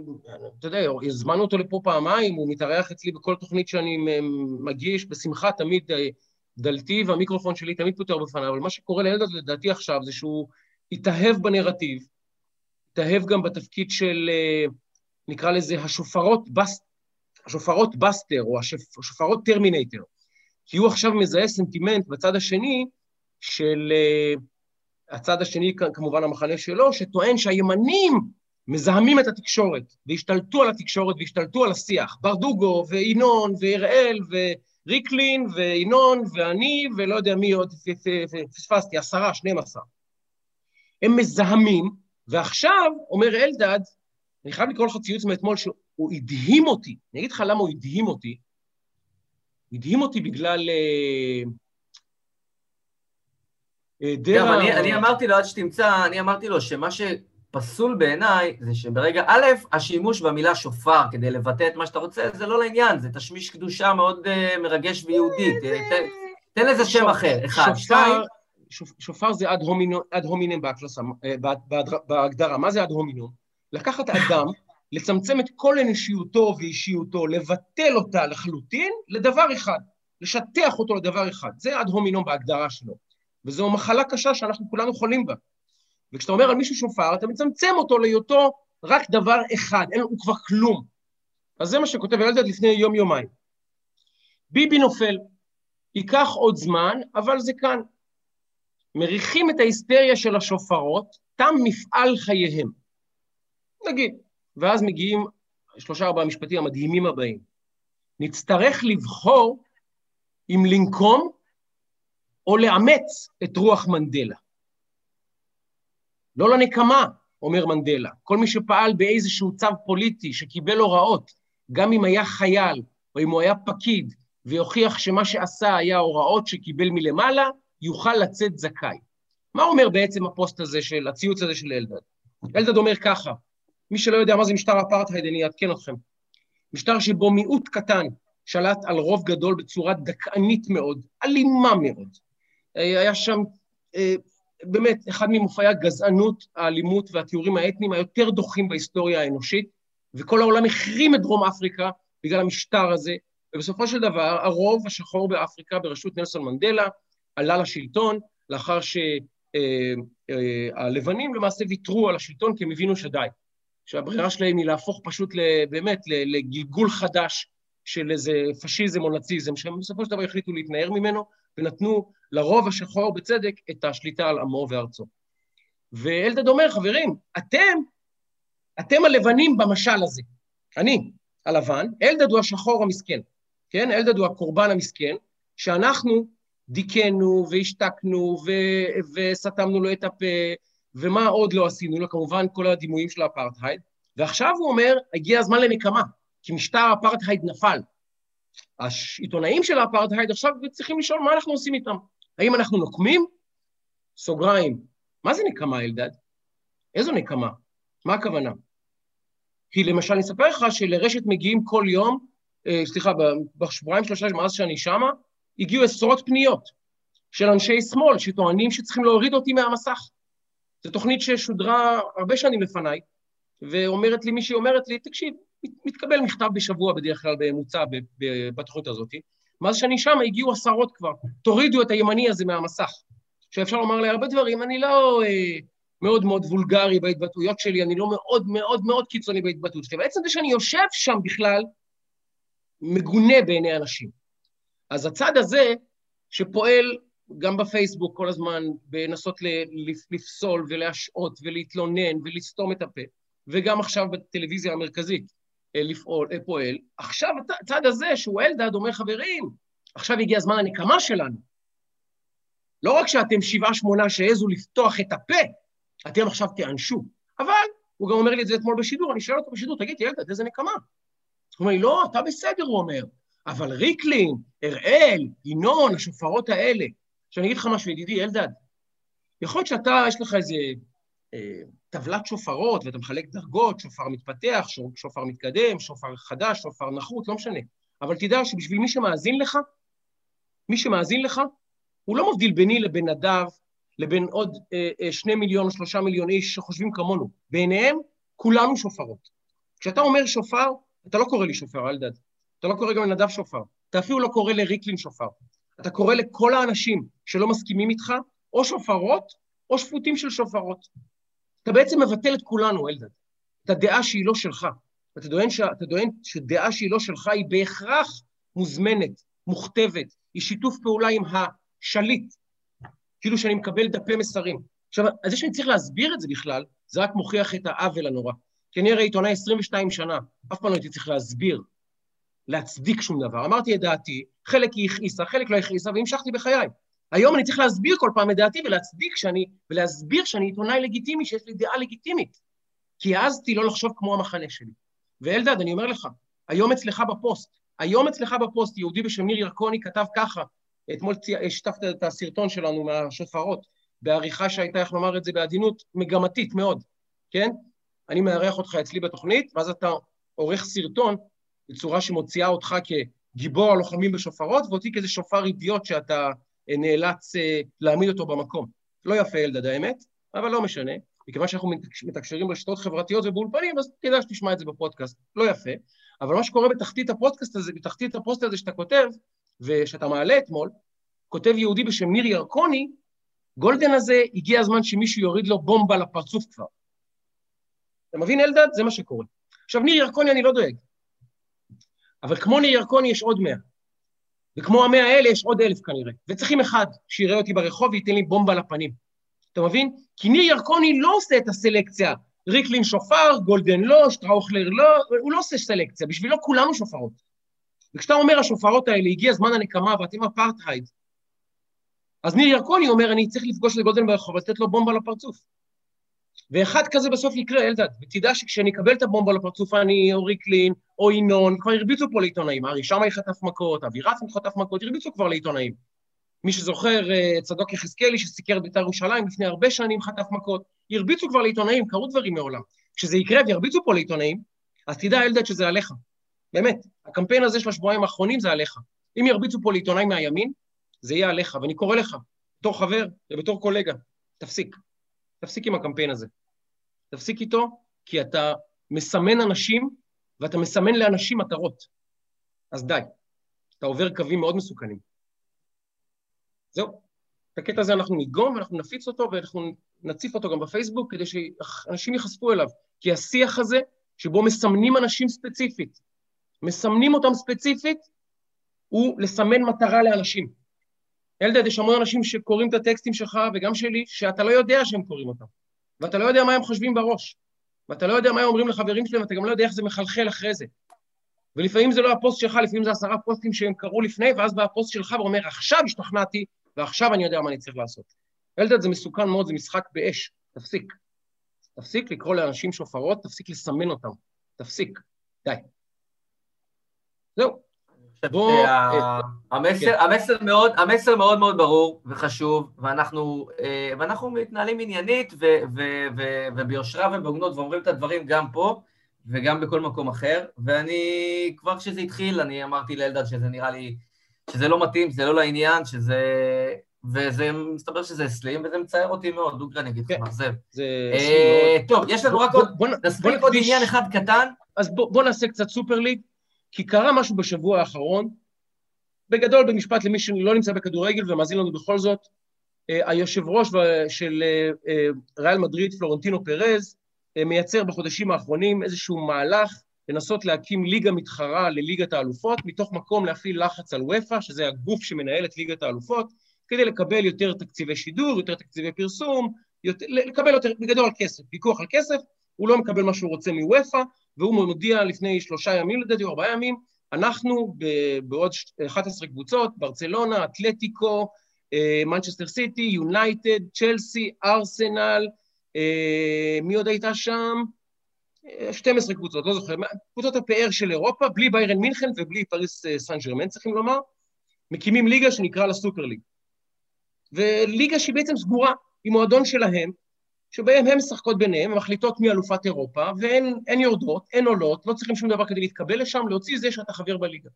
אתה יודע, הזמנו אותו לפה פעמיים, הוא מתארח אצלי בכל תוכנית שאני מגיש, בשמחה תמיד אה, דלתי והמיקרופון שלי תמיד פותר בפניו, אבל מה שקורה לאלדד לדעתי עכשיו זה שהוא התאהב בנרטיב, התאהב גם בתפקיד של, אה, נקרא לזה, השופרות, בסט, השופרות בסטר, או השופרות טרמינטר. כי הוא עכשיו מזהה סנטימנט בצד השני של... אה, הצד השני, כמובן המחנה שלו, שטוען שהימנים מזהמים את התקשורת, והשתלטו על התקשורת והשתלטו על השיח. ברדוגו וינון והראל וריקלין וינון ואני ולא יודע מי עוד פספסתי, עשרה, שנים עשר. הם מזהמים, ועכשיו, אומר אלדד, אני חייב לקרוא לך ציוץ מאתמול, שהוא הדהים אותי. אני אגיד לך למה הוא הדהים אותי. הדהים אותי בגלל... אה, היעדר ה... אני, אני אמרתי לו, עד שתמצא, אני אמרתי לו שמה שפסול בעיניי זה שברגע, א', השימוש במילה שופר כדי לבטא את מה שאתה רוצה, זה לא לעניין, זה תשמיש קדושה מאוד uh, מרגש ויהודי. תן, תן לזה שם אחר, אחד. שתיים... שופר זה אד הומינם אה, בהגדרה. מה זה אד הומינום? לקחת אדם לצמצם את כל אנושיותו ואישיותו, לבטל אותה לחלוטין לדבר אחד, לשטח אותו לדבר אחד. זה עד הומינום בהגדרה שלו. וזו מחלה קשה שאנחנו כולנו חולים בה. וכשאתה אומר על מישהו שופר, אתה מצמצם אותו להיותו רק דבר אחד, אין, הוא כבר כלום. אז זה מה שכותב אלדד לפני יום-יומיים. ביבי נופל, ייקח עוד זמן, אבל זה כאן. מריחים את ההיסטריה של השופרות, תם מפעל חייהם. נגיד, ואז מגיעים שלושה-ארבעה משפטים המדהימים הבאים. נצטרך לבחור אם לנקום או לאמץ את רוח מנדלה. לא לנקמה, אומר מנדלה. כל מי שפעל באיזשהו צו פוליטי, שקיבל הוראות, גם אם היה חייל או אם הוא היה פקיד, ויוכיח שמה שעשה היה הוראות שקיבל מלמעלה, יוכל לצאת זכאי. מה אומר בעצם הפוסט הזה של, הציוץ הזה של אלדד? אלדד אומר ככה, מי שלא יודע מה זה משטר אפרטהייד, אני אעדכן אתכם. משטר שבו מיעוט קטן שלט על רוב גדול בצורה דכאנית מאוד, אלימה מאוד. אה, היה שם אה, באמת אחד ממופעי הגזענות, האלימות והתיאורים האתניים היותר דוחים בהיסטוריה האנושית, וכל העולם החרים את דרום אפריקה בגלל המשטר הזה, ובסופו של דבר הרוב השחור באפריקה בראשות נלסון מנדלה עלה לשלטון לאחר שהלבנים אה, למעשה ויתרו על השלטון כי הם הבינו שדי. שהברירה שלהם היא להפוך פשוט באמת לגלגול חדש של איזה פשיזם או נאציזם, שהם בסופו של דבר החליטו להתנער ממנו, ונתנו לרוב השחור בצדק את השליטה על עמו וארצו. ואלדד אומר, חברים, אתם, אתם הלבנים במשל הזה. אני הלבן, אלדד הוא השחור המסכן, כן? אלדד הוא הקורבן המסכן, שאנחנו דיכאנו והשתקנו וסתמנו לו את הפה ומה עוד לא עשינו לו? כמובן כל הדימויים של האפרטהייד. ועכשיו הוא אומר, הגיע הזמן לנקמה, כי משטר האפרטהייד נפל. העיתונאים של האפרטהייד עכשיו צריכים לשאול מה אנחנו עושים איתם. האם אנחנו נוקמים, סוגריים, מה זה נקמה, אלדד? איזו נקמה? מה הכוונה? כי למשל, אני אספר לך שלרשת מגיעים כל יום, אה, סליחה, בשבועיים שלושה מאז שאני שמה, הגיעו עשרות פניות של אנשי שמאל שטוענים שצריכים להוריד אותי מהמסך. זו תוכנית ששודרה הרבה שנים לפניי, ואומרת לי, מישהי אומרת לי, תקשיב, מתקבל מכתב בשבוע בדרך כלל בממוצע בתוכנית הזאת, מאז שאני שם הגיעו עשרות כבר, תורידו את הימני הזה מהמסך. שאפשר לומר לי הרבה דברים, אני לא אה, מאוד מאוד וולגרי בהתבטאויות שלי, אני לא מאוד מאוד מאוד קיצוני בהתבטאות שלי, בעצם זה שאני יושב שם בכלל, מגונה בעיני אנשים. אז הצד הזה, שפועל גם בפייסבוק כל הזמן, בנסות לפסול ולהשעות ולהתלונן ולסתום את הפה, וגם עכשיו בטלוויזיה המרכזית אה, לפעול, אה, פועל. עכשיו הצד הזה, שהוא אלדד, אומר, חברים, עכשיו הגיע הזמן הנקמה שלנו. לא רק שאתם שבעה, שמונה שהעזו לפתוח את הפה, אתם עכשיו תיענשו. אבל, הוא גם אומר לי את זה אתמול בשידור, אני שואל אותו בשידור, תגיד, ילד, איזה נקמה? הוא אומר לי, לא, אתה בסדר, הוא אומר, אבל ריקלין, אראל, ינון, השופרות האלה. עכשיו אני אגיד לך משהו, ידידי, אלדד, יכול להיות שאתה, יש לך איזה אה, טבלת שופרות, ואתה מחלק דרגות, שופר מתפתח, שופר מתקדם, שופר חדש, שופר נחות, לא משנה. אבל תדע שבשביל מי שמאזין לך, מי שמאזין לך, הוא לא מבדיל ביני לבין נדב, לבין עוד אה, אה, שני מיליון או שלושה מיליון איש שחושבים כמונו. בעיניהם, כולנו שופרות. כשאתה אומר שופר, אתה לא קורא לי שופר, אלדד. אתה לא קורא גם לנדב שופר. אתה אפילו לא קורא לריקלין שופר. אתה קורא לכל האנשים שלא מסכימים איתך, או שופרות, או שפוטים של שופרות. אתה בעצם מבטל את כולנו, אלדד. את הדעה שהיא לא שלך. אתה טוען, ש... שדעה שהיא לא שלך היא בהכרח מוזמנת, מוכתבת, היא שיתוף פעולה עם השליט, כאילו שאני מקבל דפי מסרים. עכשיו, זה שאני צריך להסביר את זה בכלל, זה רק מוכיח את העוול הנורא. כי אני הרי עיתונאי 22 שנה, אף פעם לא הייתי צריך להסביר, להצדיק שום דבר. אמרתי את דעתי, חלק היא הכעיסה, חלק לא הכעיסה, והמשכתי בחיי. היום אני צריך להסביר כל פעם את דעתי ולהצדיק שאני, ולהסביר שאני עיתונאי לגיטימי, שיש לי דעה לגיטימית. כי העזתי לא לחשוב כמו המחנה שלי. ואלדד, אני אומר לך, היום אצלך בפוסט, היום אצלך בפוסט, יהודי בשם ניר ירקוני כתב ככה, אתמול שיתפת את הסרטון שלנו מהשופרות, בעריכה שהייתה, איך לומר את זה בעדינות, מגמתית מאוד, כן? אני מארח אותך אצלי בתוכנית, ואז אתה עורך סרטון בצורה שמוציאה אותך כגיבור הלוחמים בשופרות, ואותי כאיזה שופר אידיוט שאתה נאלץ אה, להעמיד אותו במקום. לא יפה אלדד האמת, אבל לא משנה. מכיוון שאנחנו מתקשרים ברשתות חברתיות ובאולפנים, אז כדאי שתשמע את זה בפודקאסט. לא יפה. אבל מה שקורה בתחתית הפודקאסט הזה, בתחתית הפוסט הזה שאתה כותב, ושאתה מעלה אתמול, כותב יהודי בשם ניר ירקוני, גולדן הזה, הגיע הזמן שמישהו יוריד לו בומבה לפרצוף כבר. אתה מבין, אלדד? זה מה שקורה. עכשיו, ניר ירקוני אני לא דואג, אבל כמו ניר ירקוני יש עוד מאה. וכמו המאה האלה יש עוד אלף כנראה, וצריכים אחד שיראה אותי ברחוב וייתן לי בומבה לפנים. אתה מבין? כי ניר ירקוני לא עושה את הסלקציה. ריקלין שופר, גולדן לא, שטראוכלר לא, הוא לא עושה סלקציה, בשבילו כולנו שופרות. וכשאתה אומר השופרות האלה, הגיע זמן הנקמה ואתם אפרטהייד, אז ניר ירקוני אומר, אני צריך לפגוש את גולדן ברחוב ולתת לו בומבה לפרצוף. ואחד כזה בסוף יקרה, אלדד, ותדע שכשאני אקבל את הבומבה לפרצוף, אני או ריקלין או ינון, כבר הרביצו פה לעיתונאים, ארי שמאי חטף מכות, אבי רפן חטף מכות, הרביצו כבר לעיתונאים. מי שזוכר, אה, צדוק יחזקאלי, שסיקר את בית"ר ירושלים לפני הרבה שנים חטף מכות, הרביצו כבר לעיתונאים, קרו דברים מעולם. כשזה יקרה וירביצו פה לעיתונאים, אז תדע, אלדד, שזה עליך. באמת, הקמפיין הזה של השבועיים האחרונים זה עליך. אם ירביצו פה לעיתונאים מהימין, זה יהיה עליך, ואני קורא לך, בתור חבר ובתור קולגה, תפסיק. תפסיק עם הקמפיין הזה. תפסיק איתו, כי אתה מסמן אנשים, ואתה מסמן לאנשים מטרות. אז די. אתה עובר קווים מאוד מסוכנים. זהו. את הקטע הזה אנחנו נדגום, ואנחנו נפיץ אותו, ואנחנו נציף אותו גם בפייסבוק, כדי שאנשים ייחשפו אליו. כי השיח הזה, שבו מסמנים אנשים ספציפית, מסמנים אותם ספציפית, הוא לסמן מטרה לאנשים. אלדד, יש המון אנשים שקוראים את הטקסטים שלך, וגם שלי, שאתה לא יודע שהם קוראים אותם. ואתה לא יודע מה הם חושבים בראש. ואתה לא יודע מה הם אומרים לחברים שלהם, ואתה גם לא יודע איך זה מחלחל אחרי זה. ולפעמים זה לא הפוסט שלך, לפעמים זה עשרה פוסטים שהם קראו לפני, ואז בא הפוסט שלך ואומר, עכשיו השתכנעתי, ועכשיו אני יודע מה אני צריך לעשות. אלדד, זה מסוכן מאוד, זה משחק באש. תפסיק. תפסיק לקרוא לאנשים שופרות, תפסיק לסמן אותם. תפסיק. די. זהו. בוא... אה, כן. המסר מאוד מאוד ברור וחשוב, ואנחנו מתנהלים עניינית וביושרה ובהוגנות ואומרים את הדברים גם פה וגם בכל מקום אחר, ואני, כבר כשזה התחיל, אני אמרתי לאלדד שזה נראה לי, שזה לא מתאים, שזה לא לעניין, שזה... וזה מסתבר שזה אסלים, וזה מצער אותי מאוד, דוגרי, אני אגיד לך, כן. מאכזב. זה אה, טוב, יש לנו רק עוד, נספיק עוד עניין אחד קטן. אז בוא נעשה קצת סופר ליג, כי קרה משהו בשבוע האחרון, בגדול, במשפט למי שלא נמצא בכדורגל ומאזין לנו בכל זאת, אה, היושב ראש של אה, ריאל מדריד, פלורנטינו פרז, מייצר בחודשים האחרונים איזשהו מהלך לנסות להקים ליגה מתחרה לליגת האלופות, מתוך מקום להפעיל לחץ על ופא, שזה הגוף שמנהל את ליגת האלופות, כדי לקבל יותר תקציבי שידור, יותר תקציבי פרסום, יותר, לקבל יותר, בגדול כסף, פיקוח על כסף, הוא לא מקבל מה שהוא רוצה מוופא, והוא מודיע לפני שלושה ימים, לדעתי, או ארבעה ימים, אנחנו בעוד 11 קבוצות, ברצלונה, אתלטיקו, מנצ'סטר סיטי, יונייטד, צ'לסי, ארסנל, אה, מי עוד הייתה שם? 12 אה, קבוצות, לא זוכר, קבוצות הפאר של אירופה, בלי ביירן מינכן ובלי פריס אה, סן ג'רמן, צריכים לומר, מקימים ליגה שנקרא לה סופר ליג. וליגה שהיא בעצם סגורה, עם מועדון שלהם, שבהם הן משחקות ביניהם, מחליטות מי אלופת אירופה, והן יורדות, אין עולות, לא צריכים שום דבר כדי להתקבל לשם, להוציא זה שאתה חבר בליגה.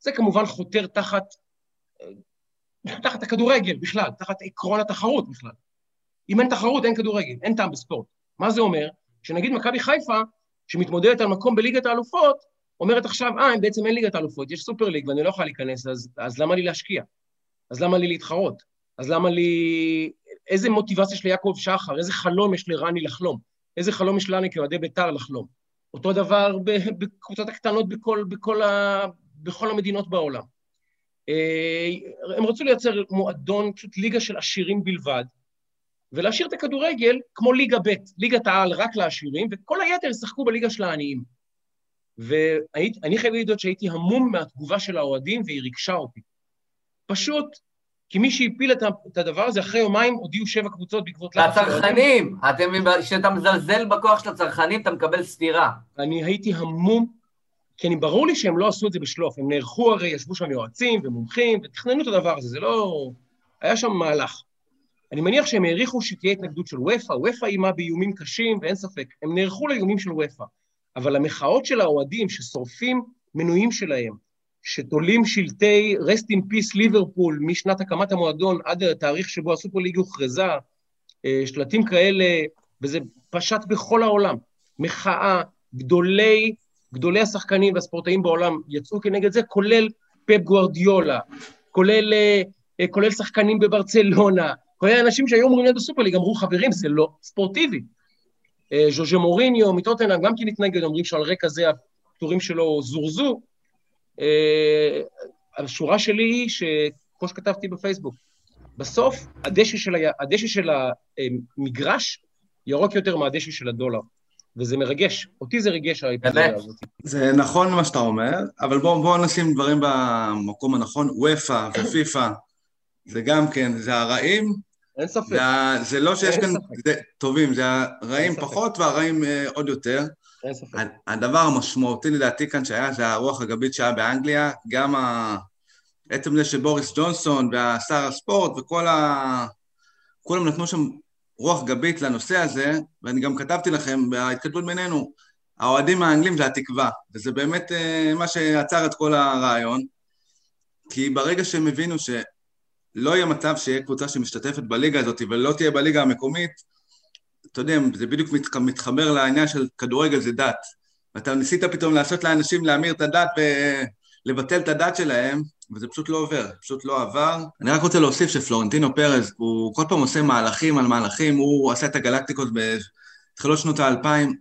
זה כמובן חותר תחת, תחת הכדורגל בכלל, תחת עקרון התחרות בכלל. אם אין תחרות, אין כדורגל, אין טעם בספורט. מה זה אומר? שנגיד מכבי חיפה, שמתמודדת על מקום בליגת האלופות, אומרת עכשיו, אה, בעצם אין ליגת האלופות, יש סופר ליג ואני לא יכולה להיכנס, אז, אז למה לי להשקיע? אז למה לי להתחרות? אז למה לי... איזה מוטיבציה יש ליעקב שחר? איזה חלום יש לרני לחלום? איזה חלום יש לנו כאוהדי בית"ר לחלום? אותו דבר בקבוצות הקטנות בכל, בכל, ה, בכל המדינות בעולם. אה, הם רצו לייצר מועדון, פשוט ליגה של עשירים בלבד, ולהשאיר את הכדורגל כמו ליגה ב', ליגת העל רק לעשירים, וכל היתר ישחקו בליגה של העניים. ואני חייב להגיד שהייתי המום מהתגובה של האוהדים, והיא ריגשה אותי. פשוט כי מי שהפיל את הדבר הזה, אחרי יומיים הודיעו שבע קבוצות בעקבות. הצרכנים, כשאתה מזלזל בכוח של הצרכנים, אתה מקבל סטירה. אני הייתי המום, כי אני ברור לי שהם לא עשו את זה בשלוף, הם נערכו הרי, ישבו שם יועצים ומומחים, ותכננו את הדבר הזה, זה לא... היה שם מהלך. אני מניח שהם העריכו שתהיה התנגדות של ופא, ופא איימה באיומים קשים, ואין ספק, הם נערכו לאיומים של ופא. אבל המחאות של האוהדים ששורפים מנויים שלהם, שתולים שלטי rest in peace ליברפול משנת הקמת המועדון עד התאריך שבו הסופר ליג הוכרזה, אה, שלטים כאלה, וזה פשט בכל העולם. מחאה, גדולי, גדולי השחקנים והספורטאים בעולם יצאו כנגד זה, כולל פפ גוארדיולה, כולל, אה, אה, כולל שחקנים בברצלונה, כולל אנשים שהיו אומרים להיות בסופר ליג, אמרו, חברים, זה לא ספורטיבי. ז'וז'ה מוריניו מטוטנאם גם כן התנגד, אומרים שעל רקע זה הטורים שלו זורזו, השורה שלי היא, כמו שכתבתי בפייסבוק, בסוף הדשא של, ה... הדשא של המגרש ירוק יותר מהדשא של הדולר. וזה מרגש, אותי זה ריגש האפיזודה הזאת. זה נכון מה שאתה אומר, אבל בואו בוא נשים דברים במקום הנכון, וופא ופיפא, זה גם כן, זה הרעים. אין ספק. זה, זה לא שיש כאן זה, טובים, זה הרעים פחות והרעים uh, עוד יותר. הדבר המשמעותי לדעתי כאן שהיה זה הרוח הגבית שהיה באנגליה, גם ה... עצם זה שבוריס ג'ונסון והשר הספורט וכל ה... כולם נתנו שם רוח גבית לנושא הזה, ואני גם כתבתי לכם בהתכתבות בינינו, האוהדים האנגלים זה התקווה, וזה באמת uh, מה שעצר את כל הרעיון, כי ברגע שהם הבינו שלא יהיה מצב שיהיה קבוצה שמשתתפת בליגה הזאת ולא תהיה בליגה המקומית, אתה יודע, זה בדיוק מתחבר לעניין של כדורגל זה דת. ואתה ניסית פתאום לעשות לאנשים להמיר את הדת ולבטל את הדת שלהם, וזה פשוט לא עובר, פשוט לא עבר. אני רק רוצה להוסיף שפלורנטינו פרז, הוא כל פעם עושה מהלכים על מהלכים, הוא עשה את הגלקטיקות בתחילות שנות האלפיים.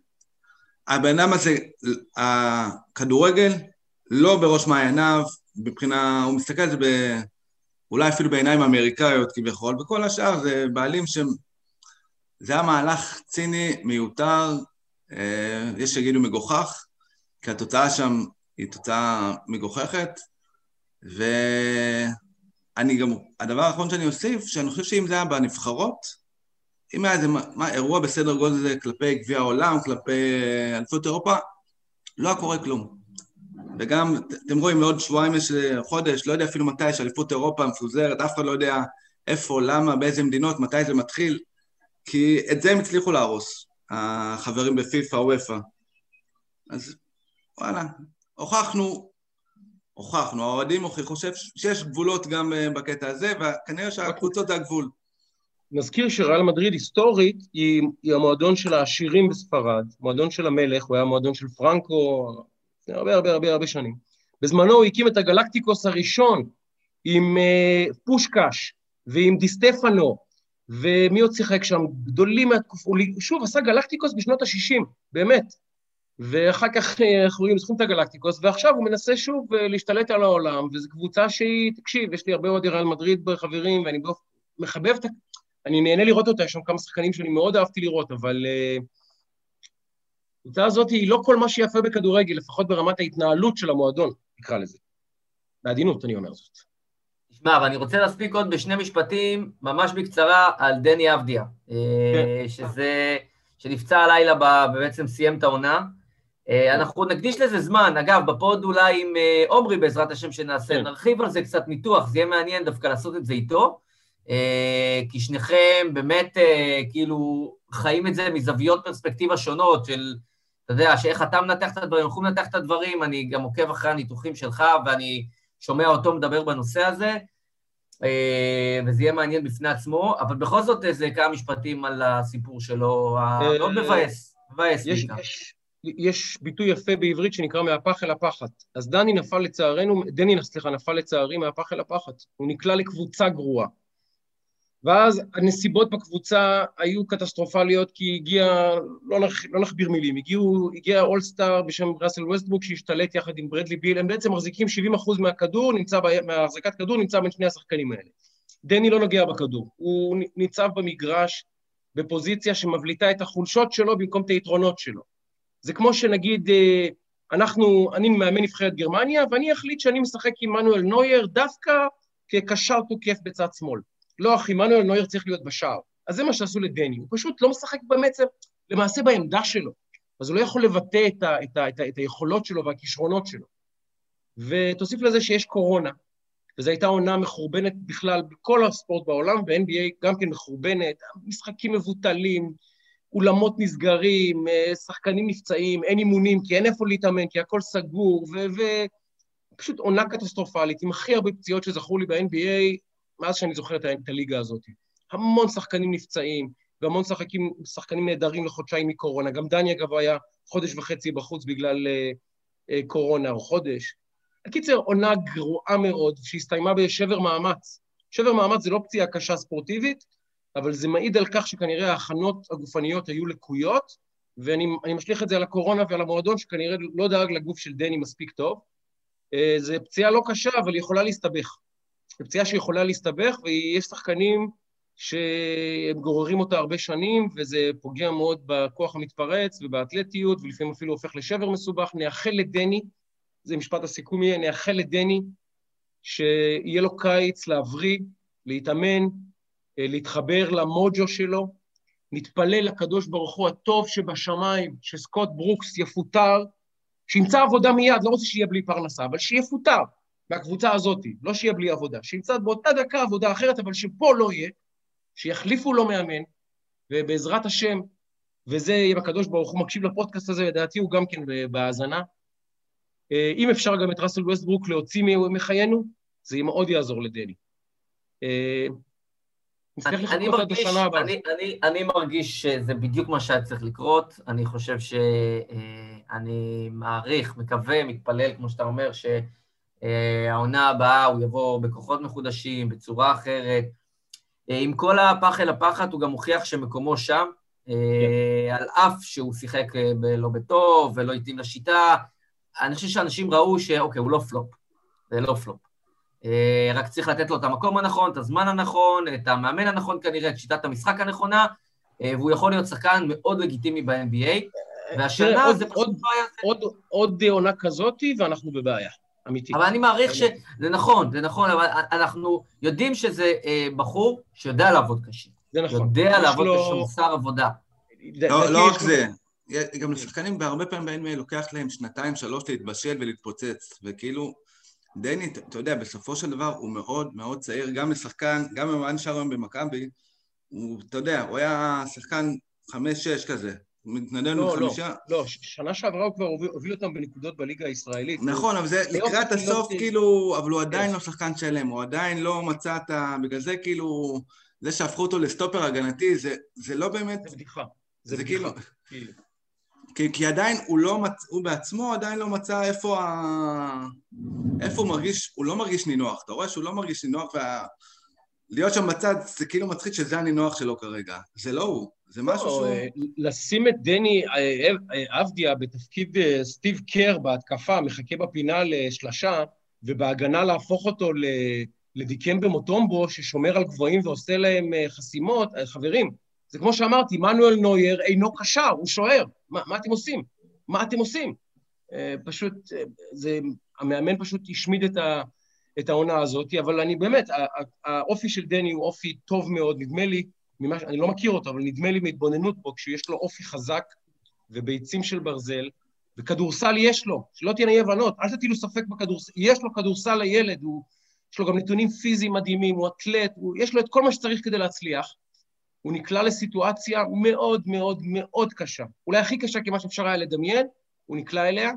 הבן אדם הזה, הכדורגל, לא בראש מעייניו, מבחינה, הוא מסתכל על זה ב... אולי אפילו בעיניים אמריקאיות כביכול, וכל השאר זה בעלים שהם זה היה מהלך ציני, מיותר, אה, יש שיגידו מגוחך, כי התוצאה שם היא תוצאה מגוחכת, ואני גם, הדבר האחרון שאני אוסיף, שאני חושב שאם זה היה בנבחרות, אם היה איזה מה, אירוע בסדר גודל הזה כלפי גביע העולם, כלפי אליפות אירופה, לא היה קורה כלום. וגם, אתם רואים, מעוד שבועיים יש חודש, לא יודע אפילו מתי, יש אליפות אירופה מפוזרת, אף אחד לא יודע איפה, למה, באיזה מדינות, מתי זה מתחיל, כי את זה הם הצליחו להרוס, החברים בפיפ"א, וופ"א. אז וואלה, הוכחנו, הוכחנו, האוהדים הוכיחו שיש גבולות גם אה, בקטע הזה, וכנראה שהקבוצות זה הגבול. נזכיר שריאל מדריד היסטורית היא, היא המועדון של העשירים בספרד, מועדון של המלך, הוא היה מועדון של פרנקו הרבה הרבה הרבה הרבה שנים. בזמנו הוא הקים את הגלקטיקוס הראשון עם uh, פושקש ועם דיסטפנו, ומי עוד שיחק שם? גדולים מהתקופה, שוב עשה גלקטיקוס בשנות ה-60, באמת. ואחר כך אה, אנחנו רואים, זכות את הגלקטיקוס, ועכשיו הוא מנסה שוב אה, להשתלט על העולם, וזו קבוצה שהיא, תקשיב, יש לי הרבה אוהדי ריאל מדריד בחברים, ואני באופן מחבב את ה... אני נהנה לראות אותה, יש שם כמה שחקנים שאני מאוד אהבתי לראות, אבל uh, הקבוצה הזאת היא לא כל מה שיפה בכדורגל, לפחות ברמת ההתנהלות של המועדון, נקרא לזה. בעדינות אני אומר זאת. תשמע, אבל אני רוצה להספיק עוד בשני משפטים, ממש בקצרה, על דני אבדיה, כן. שזה, שנפצע הלילה, ובעצם סיים את העונה. אה, אנחנו נקדיש לזה זמן, אגב, בפוד אולי עם אה, עומרי בעזרת השם שנעשה, כן. נרחיב על זה קצת ניתוח, זה יהיה מעניין דווקא לעשות את זה איתו, אה, כי שניכם באמת כאילו חיים את זה מזוויות פרספקטיבה שונות של, אתה יודע, שאיך אתה מנתח את הדברים, איך הוא מנתח את הדברים, אני גם עוקב אחרי הניתוחים שלך ואני שומע אותו מדבר בנושא הזה, וזה יהיה מעניין בפני עצמו, אבל בכל זאת איזה כמה משפטים על הסיפור שלו, המאוד מבאס, מבאס בעיקר. יש ביטוי יפה בעברית שנקרא מהפח אל הפחת. אז דני נפל לצערנו, דני, סליחה, נפל לצערי מהפח אל הפחת. הוא נקלע לקבוצה גרועה. ואז הנסיבות בקבוצה היו קטסטרופליות, כי הגיע, לא, נכ, לא נכביר מילים, הגיעו, הגיע אולסטאר בשם ראסל ווסטבוק שהשתלט יחד עם ברדלי ביל, הם בעצם מחזיקים 70% מהכדור, נמצא, מהחזקת כדור נמצא בין שני השחקנים האלה. דני לא נוגע בכדור, הוא ניצב במגרש בפוזיציה שמבליטה את החולשות שלו במקום את היתרונות שלו. זה כמו שנגיד, אה, אנחנו, אני מאמן נבחרת גרמניה, ואני אחליט שאני משחק עם מנואל נוייר דווקא כקשר תוקף בצד שמאל. לא, אחי, מנואל נוייר צריך להיות בשער. אז זה מה שעשו לדני, הוא פשוט לא משחק בעצם, למעשה בעמדה שלו. אז הוא לא יכול לבטא את, ה, את, ה, את, ה, את היכולות שלו והכישרונות שלו. ותוסיף לזה שיש קורונה, וזו הייתה עונה מחורבנת בכלל בכל הספורט בעולם, ב-NBA גם כן מחורבנת, משחקים מבוטלים, אולמות נסגרים, אה, שחקנים נפצעים, אין אימונים, כי אין איפה להתאמן, כי הכל סגור, ופשוט עונה קטסטרופלית, עם הכי הרבה פציעות שזכור לי ב-NBA, מאז שאני זוכר את הליגה הזאת. המון שחקנים נפצעים, והמון שחקים, שחקנים נהדרים לחודשיים מקורונה. גם דני, אגב, היה חודש וחצי בחוץ בגלל uh, uh, קורונה, או חודש. בקיצר, עונה גרועה מאוד, שהסתיימה בשבר מאמץ. שבר מאמץ זה לא פציעה קשה ספורטיבית, אבל זה מעיד על כך שכנראה ההכנות הגופניות היו לקויות, ואני משליך את זה על הקורונה ועל המועדון, שכנראה לא דאג לגוף של דני מספיק טוב. אה, זו פציעה לא קשה, אבל היא יכולה להסתבך. זו פציעה שיכולה להסתבך, ויש שחקנים שהם גוררים אותה הרבה שנים, וזה פוגע מאוד בכוח המתפרץ ובאתלטיות, ולפעמים אפילו הופך לשבר מסובך. נאחל לדני, זה משפט הסיכום יהיה, נאחל לדני שיהיה לו קיץ להבריא, להתאמן, אה, להתחבר למוג'ו שלו, נתפלל לקדוש ברוך הוא הטוב שבשמיים, שסקוט ברוקס יפוטר, שימצא עבודה מיד, לא רוצה שיהיה בלי פרנסה, אבל שיפוטר מהקבוצה הזאת, לא שיהיה בלי עבודה, שימצא באותה דקה עבודה אחרת, אבל שפה לא יהיה, שיחליפו לו מאמן, ובעזרת השם, וזה, אם הקדוש ברוך הוא מקשיב לפודקאסט הזה, לדעתי הוא גם כן בהאזנה, אה, אם אפשר גם את ראסל ווסטברוק להוציא מחיינו, זה מאוד יעזור לדני. אה, אני, אני, מרגיש, אני, אני, אני מרגיש שזה בדיוק מה שהיה צריך לקרות. אני חושב שאני אה, מעריך, מקווה, מתפלל, כמו שאתה אומר, שהעונה הבאה הוא יבוא בכוחות מחודשים, בצורה אחרת. אה, עם כל הפח אל הפחת, הוא גם מוכיח שמקומו שם, כן. על אף שהוא שיחק לא בטוב ולא התאים לשיטה. אני חושב שאנשים ראו שאוקיי, הוא לא פלופ, זה לא פלופ. אה, רק צריך לתת לו את המקום הנכון, את הזמן הנכון, את המאמן הנכון כנראה, את שיטת המשחק הנכונה, אה, והוא יכול להיות שחקן מאוד לגיטימי ב-NBA, והשנה זה פשוט בעיה. עוד, עוד עונה כזאתי ואנחנו בבעיה, אמיתי. אבל אני מעריך שזה נכון, זה נכון, אבל אנחנו יודעים שזה אה, בחור שיודע לעבוד קשה. זה נכון. יודע לעבוד קשה, מוסר עבודה. לא, לא רק זה, גם לשחקנים בהרבה פעמים ב-NBA לוקח להם שנתיים, שלוש להתבשל ולהתפוצץ, וכאילו, דני, אתה יודע, בסופו של דבר הוא מאוד מאוד צעיר, גם לשחקן, גם אם הוא היה נשאר היום במכבי, הוא, אתה יודע, הוא היה שחקן חמש-שש כזה, מתנדן לא, לא, בחמישה. לא, לא, שנה שעברה הוא כבר הוביל, הוביל אותם בנקודות בליגה הישראלית. נכון, אבל זה לקראת הסוף, כאילו, אבל הוא עדיין לא שחקן שלם, הוא עדיין לא מצא את ה... בגלל זה כאילו, זה שהפכו אותו לסטופר הגנתי, זה, זה לא באמת... זה בדיחה. זה, זה כאילו... כאילו. כי, כי עדיין הוא לא מצ... הוא בעצמו עדיין לא מצא איפה ה... איפה הוא מרגיש, הוא לא מרגיש נינוח, אתה רואה שהוא לא מרגיש נינוח וה... להיות שם בצד זה כאילו מצחיק שזה הנינוח שלו כרגע, זה לא הוא, זה לא, משהו שהוא... לשים את דני אבדיה אה, אה, בתפקיד אה, סטיב קר בהתקפה, מחכה בפינה לשלשה, ובהגנה להפוך אותו לדיקמבה מוטומבו, ששומר על גבוהים ועושה להם חסימות, חברים, זה כמו שאמרתי, מנואל נויר אינו קשר, הוא שוער. מה, מה אתם עושים? מה אתם עושים? פשוט, זה, המאמן פשוט השמיד את, ה, את העונה הזאת, אבל אני באמת, האופי של דני הוא אופי טוב מאוד, נדמה לי, ממש, אני לא מכיר אותו, אבל נדמה לי מהתבוננות בו, כשיש לו אופי חזק וביצים של ברזל, וכדורסל יש לו, שלא תהיינה אי הבנות, אל תטילו ספק בכדורסל, יש לו כדורסל לילד, הוא, יש לו גם נתונים פיזיים מדהימים, הוא אתלט, הוא, יש לו את כל מה שצריך כדי להצליח. הוא נקלע לסיטואציה מאוד מאוד מאוד קשה, אולי הכי קשה כמה שאפשר היה לדמיין, הוא נקלע אליה,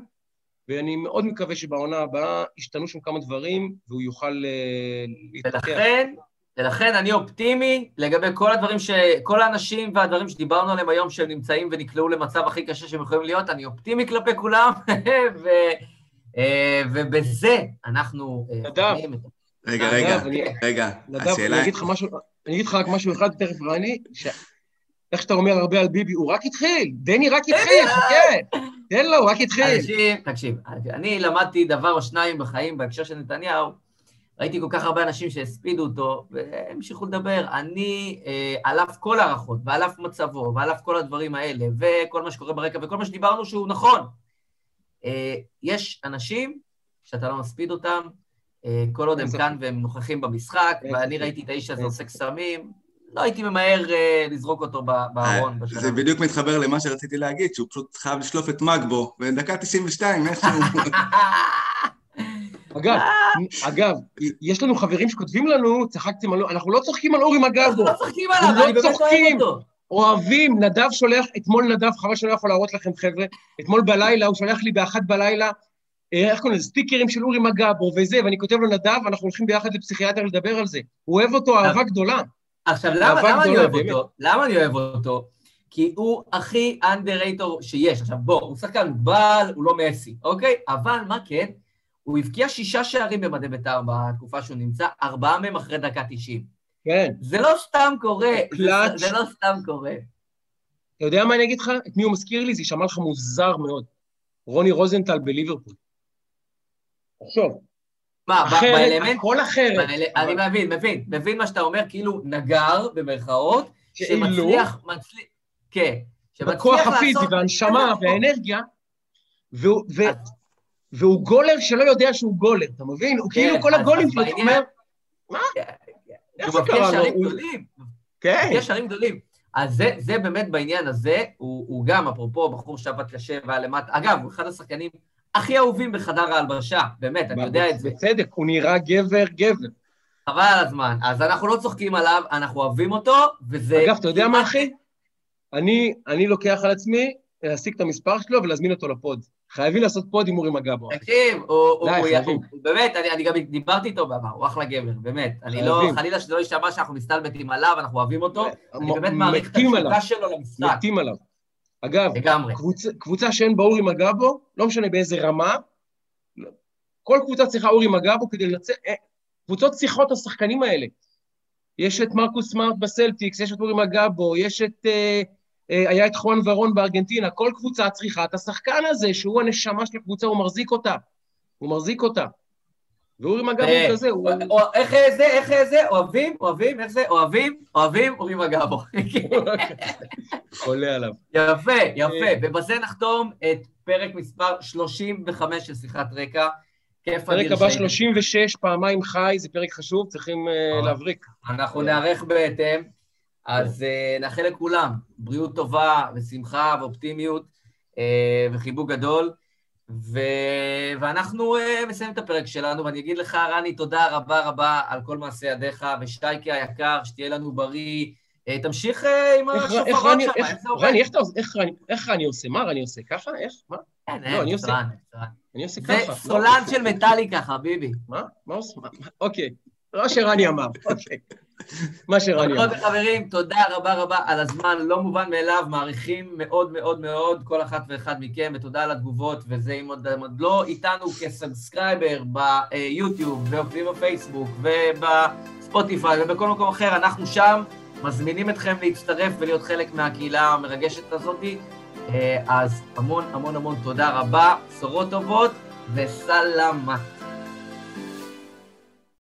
ואני מאוד מקווה שבעונה הבאה ישתנו שם כמה דברים, והוא יוכל uh, להתפתח. ולכן, ולכן אני אופטימי לגבי כל הדברים ש... כל האנשים והדברים שדיברנו עליהם היום, שהם נמצאים ונקלעו למצב הכי קשה שהם יכולים להיות, אני אופטימי כלפי כולם, (laughs) ו... אה, ובזה אנחנו... אה, נדב. רגע, רגע, רגע, השאלה... אני אגיד לך משהו, אני אגיד לך רק משהו אחד, תכף רני, איך שאתה אומר הרבה על ביבי, הוא רק התחיל, דני רק התחיל, חכה, תן לו, הוא רק התחיל. תקשיב, תקשיב, אני למדתי דבר או שניים בחיים בהקשר של נתניהו, ראיתי כל כך הרבה אנשים שהספידו אותו, והמשיכו לדבר. אני, אה, על אף כל הערכות, ועל אף מצבו, ועל אף כל הדברים האלה, וכל מה שקורה ברקע, וכל מה שדיברנו שהוא נכון, אה, יש אנשים שאתה לא מספיד אותם, אה, כל עוד הם כאן והם נוכחים במשחק, ואני ראיתי את האיש הזה עושה קסמים, לא הייתי ממהר uh, לזרוק אותו בארון. בשלב. זה בדיוק מתחבר למה שרציתי להגיד, שהוא פשוט חייב לשלוף את מגבו, ודקה 92, איכשהו... (laughs) אגב, אגב, יש לנו חברים שכותבים לנו, צחקתם על... אנחנו לא צוחקים על אורי מגבו. אנחנו לא צוחקים עליו, לא אני באמת אוהב אותו. אוהבים, נדב שולח, אתמול נדב, חבל שאני לא יכול להראות לכם, חבר'ה, אתמול בלילה, הוא שולח לי באחת בלילה, אה, איך קוראים לזה, סטיקרים של אורי מגבו וזה, ואני כותב לו, נדב, אנחנו הולכים ביחד לפסיכיאטר לדבר על זה. הוא אוהב אותו אהבה גדולה. עכשיו, למה אני אוהב אותו? למה אני אוהב אותו? כי הוא הכי אנדרטור שיש. עכשיו, בוא, הוא שחקן מוגבל, הוא לא מסי, אוקיי? אבל מה כן? הוא הבקיע שישה שערים במדי בית"ר בתקופה שהוא נמצא, ארבעה מהם אחרי דקה תשעים. כן. זה לא סתם קורה, זה, זה לא סתם קורה. אתה יודע מה אני אגיד לך? את מי הוא מזכיר לי? זה יישמע לך מוזר מאוד. רוני רוזנטל בליברפול. תחשוב. מה, באלמנט? הכל אחרת. אני מבין, מבין, מבין מה שאתה אומר, כאילו נגר, במרכאות, שמצליח, מצליח, כן, שמצליח לעשות... בכוח הפיזי והנשמה והאנרגיה, והוא גולר שלא יודע שהוא גולר, אתה מבין? הוא כאילו כן, כל הגולים שלו, הוא אומר, מה? איך זה קרה לו? כן. יש שערים גדולים. אז זה, זה באמת בעניין הזה, הוא, הוא גם, אפרופו, בחור שעבד קשה והיה למטה, אגב, הוא אחד השחקנים הכי אהובים בחדר ההלבשה, באמת, אני יודע את זה. בצדק, הוא נראה גבר, גבר. חבל על הזמן. אז אנחנו לא צוחקים עליו, אנחנו אוהבים אותו, וזה... אגב, אתה יודע מה, אחי? אני, אני לוקח על עצמי להשיג את המספר שלו ולהזמין אותו לפוד. חייבים לעשות פוד עם אורי מגבו. תקשיב, הוא, באמת, אני, גם דיברתי איתו בעבר, הוא אחלה גבר, באמת. אני לא, חלילה שזה לא יישמע שאנחנו מסתלבטים עליו, אנחנו אוהבים אותו, אני באמת מעריך את התשוקה שלו למשחק. מתים עליו. אגב, קבוצה שאין בה אורי מגבו, לא משנה באיזה רמה, כל קבוצה צריכה אורי מגבו כדי לנצח, אה, קבוצות צריכות את השחקנים האלה. יש את מרקוס סמארט בסלטיקס, יש את אורי מגבו, יש את... אה, אה, היה את חואן ורון בארגנטינה, כל קבוצה צריכה את השחקן הזה, שהוא הנשמה של הקבוצה, הוא מחזיק אותה. הוא מחזיק אותה. ואורי מגב הוא אה, כזה, הוא... איך זה, איך זה, אוהבים, אוהבים, איך זה, אוהבים, אוהבים, אורי מגבו. חולה עליו. יפה, יפה. אה. ובזה נחתום את פרק מספר 35 של שיחת רקע. כיף אדיר. פרק הבא 36, פעמיים חי, זה פרק חשוב, צריכים להבריק. אנחנו נערך בהתאם. אז נאחל לכולם בריאות טובה ושמחה ואופטימיות, וחיבוק גדול. ו... ואנחנו אה, מסיימים את הפרק שלנו, ואני אגיד לך, רני, תודה רבה רבה על כל מעשה ידיך, ושטייקי היקר, שתהיה לנו בריא. אה, תמשיך אה, עם השופרות שם, איך זה עובד? רני, איך רני עושה? מה רני עושה? ככה? איך? מה? אין, אני עושה. אני עושה ככה. זה סולן של מטאליקה, חביבי. מה? מה עושה? אוקיי. לא שרני אמר, אוקיי. מה שרני אמר. חברות וחברים, תודה רבה רבה על הזמן, לא מובן מאליו, מעריכים מאוד מאוד מאוד כל אחת ואחד מכם, ותודה על התגובות, וזה אם עוד, עוד לא איתנו כ subscriber ביוטיוב, ועובדים בפייסבוק, ובספוטיפיי, ובכל מקום אחר, אנחנו שם, מזמינים אתכם להצטרף ולהיות חלק מהקהילה המרגשת הזאת. אז המון המון המון תודה רבה, בשורות טובות וסלמת.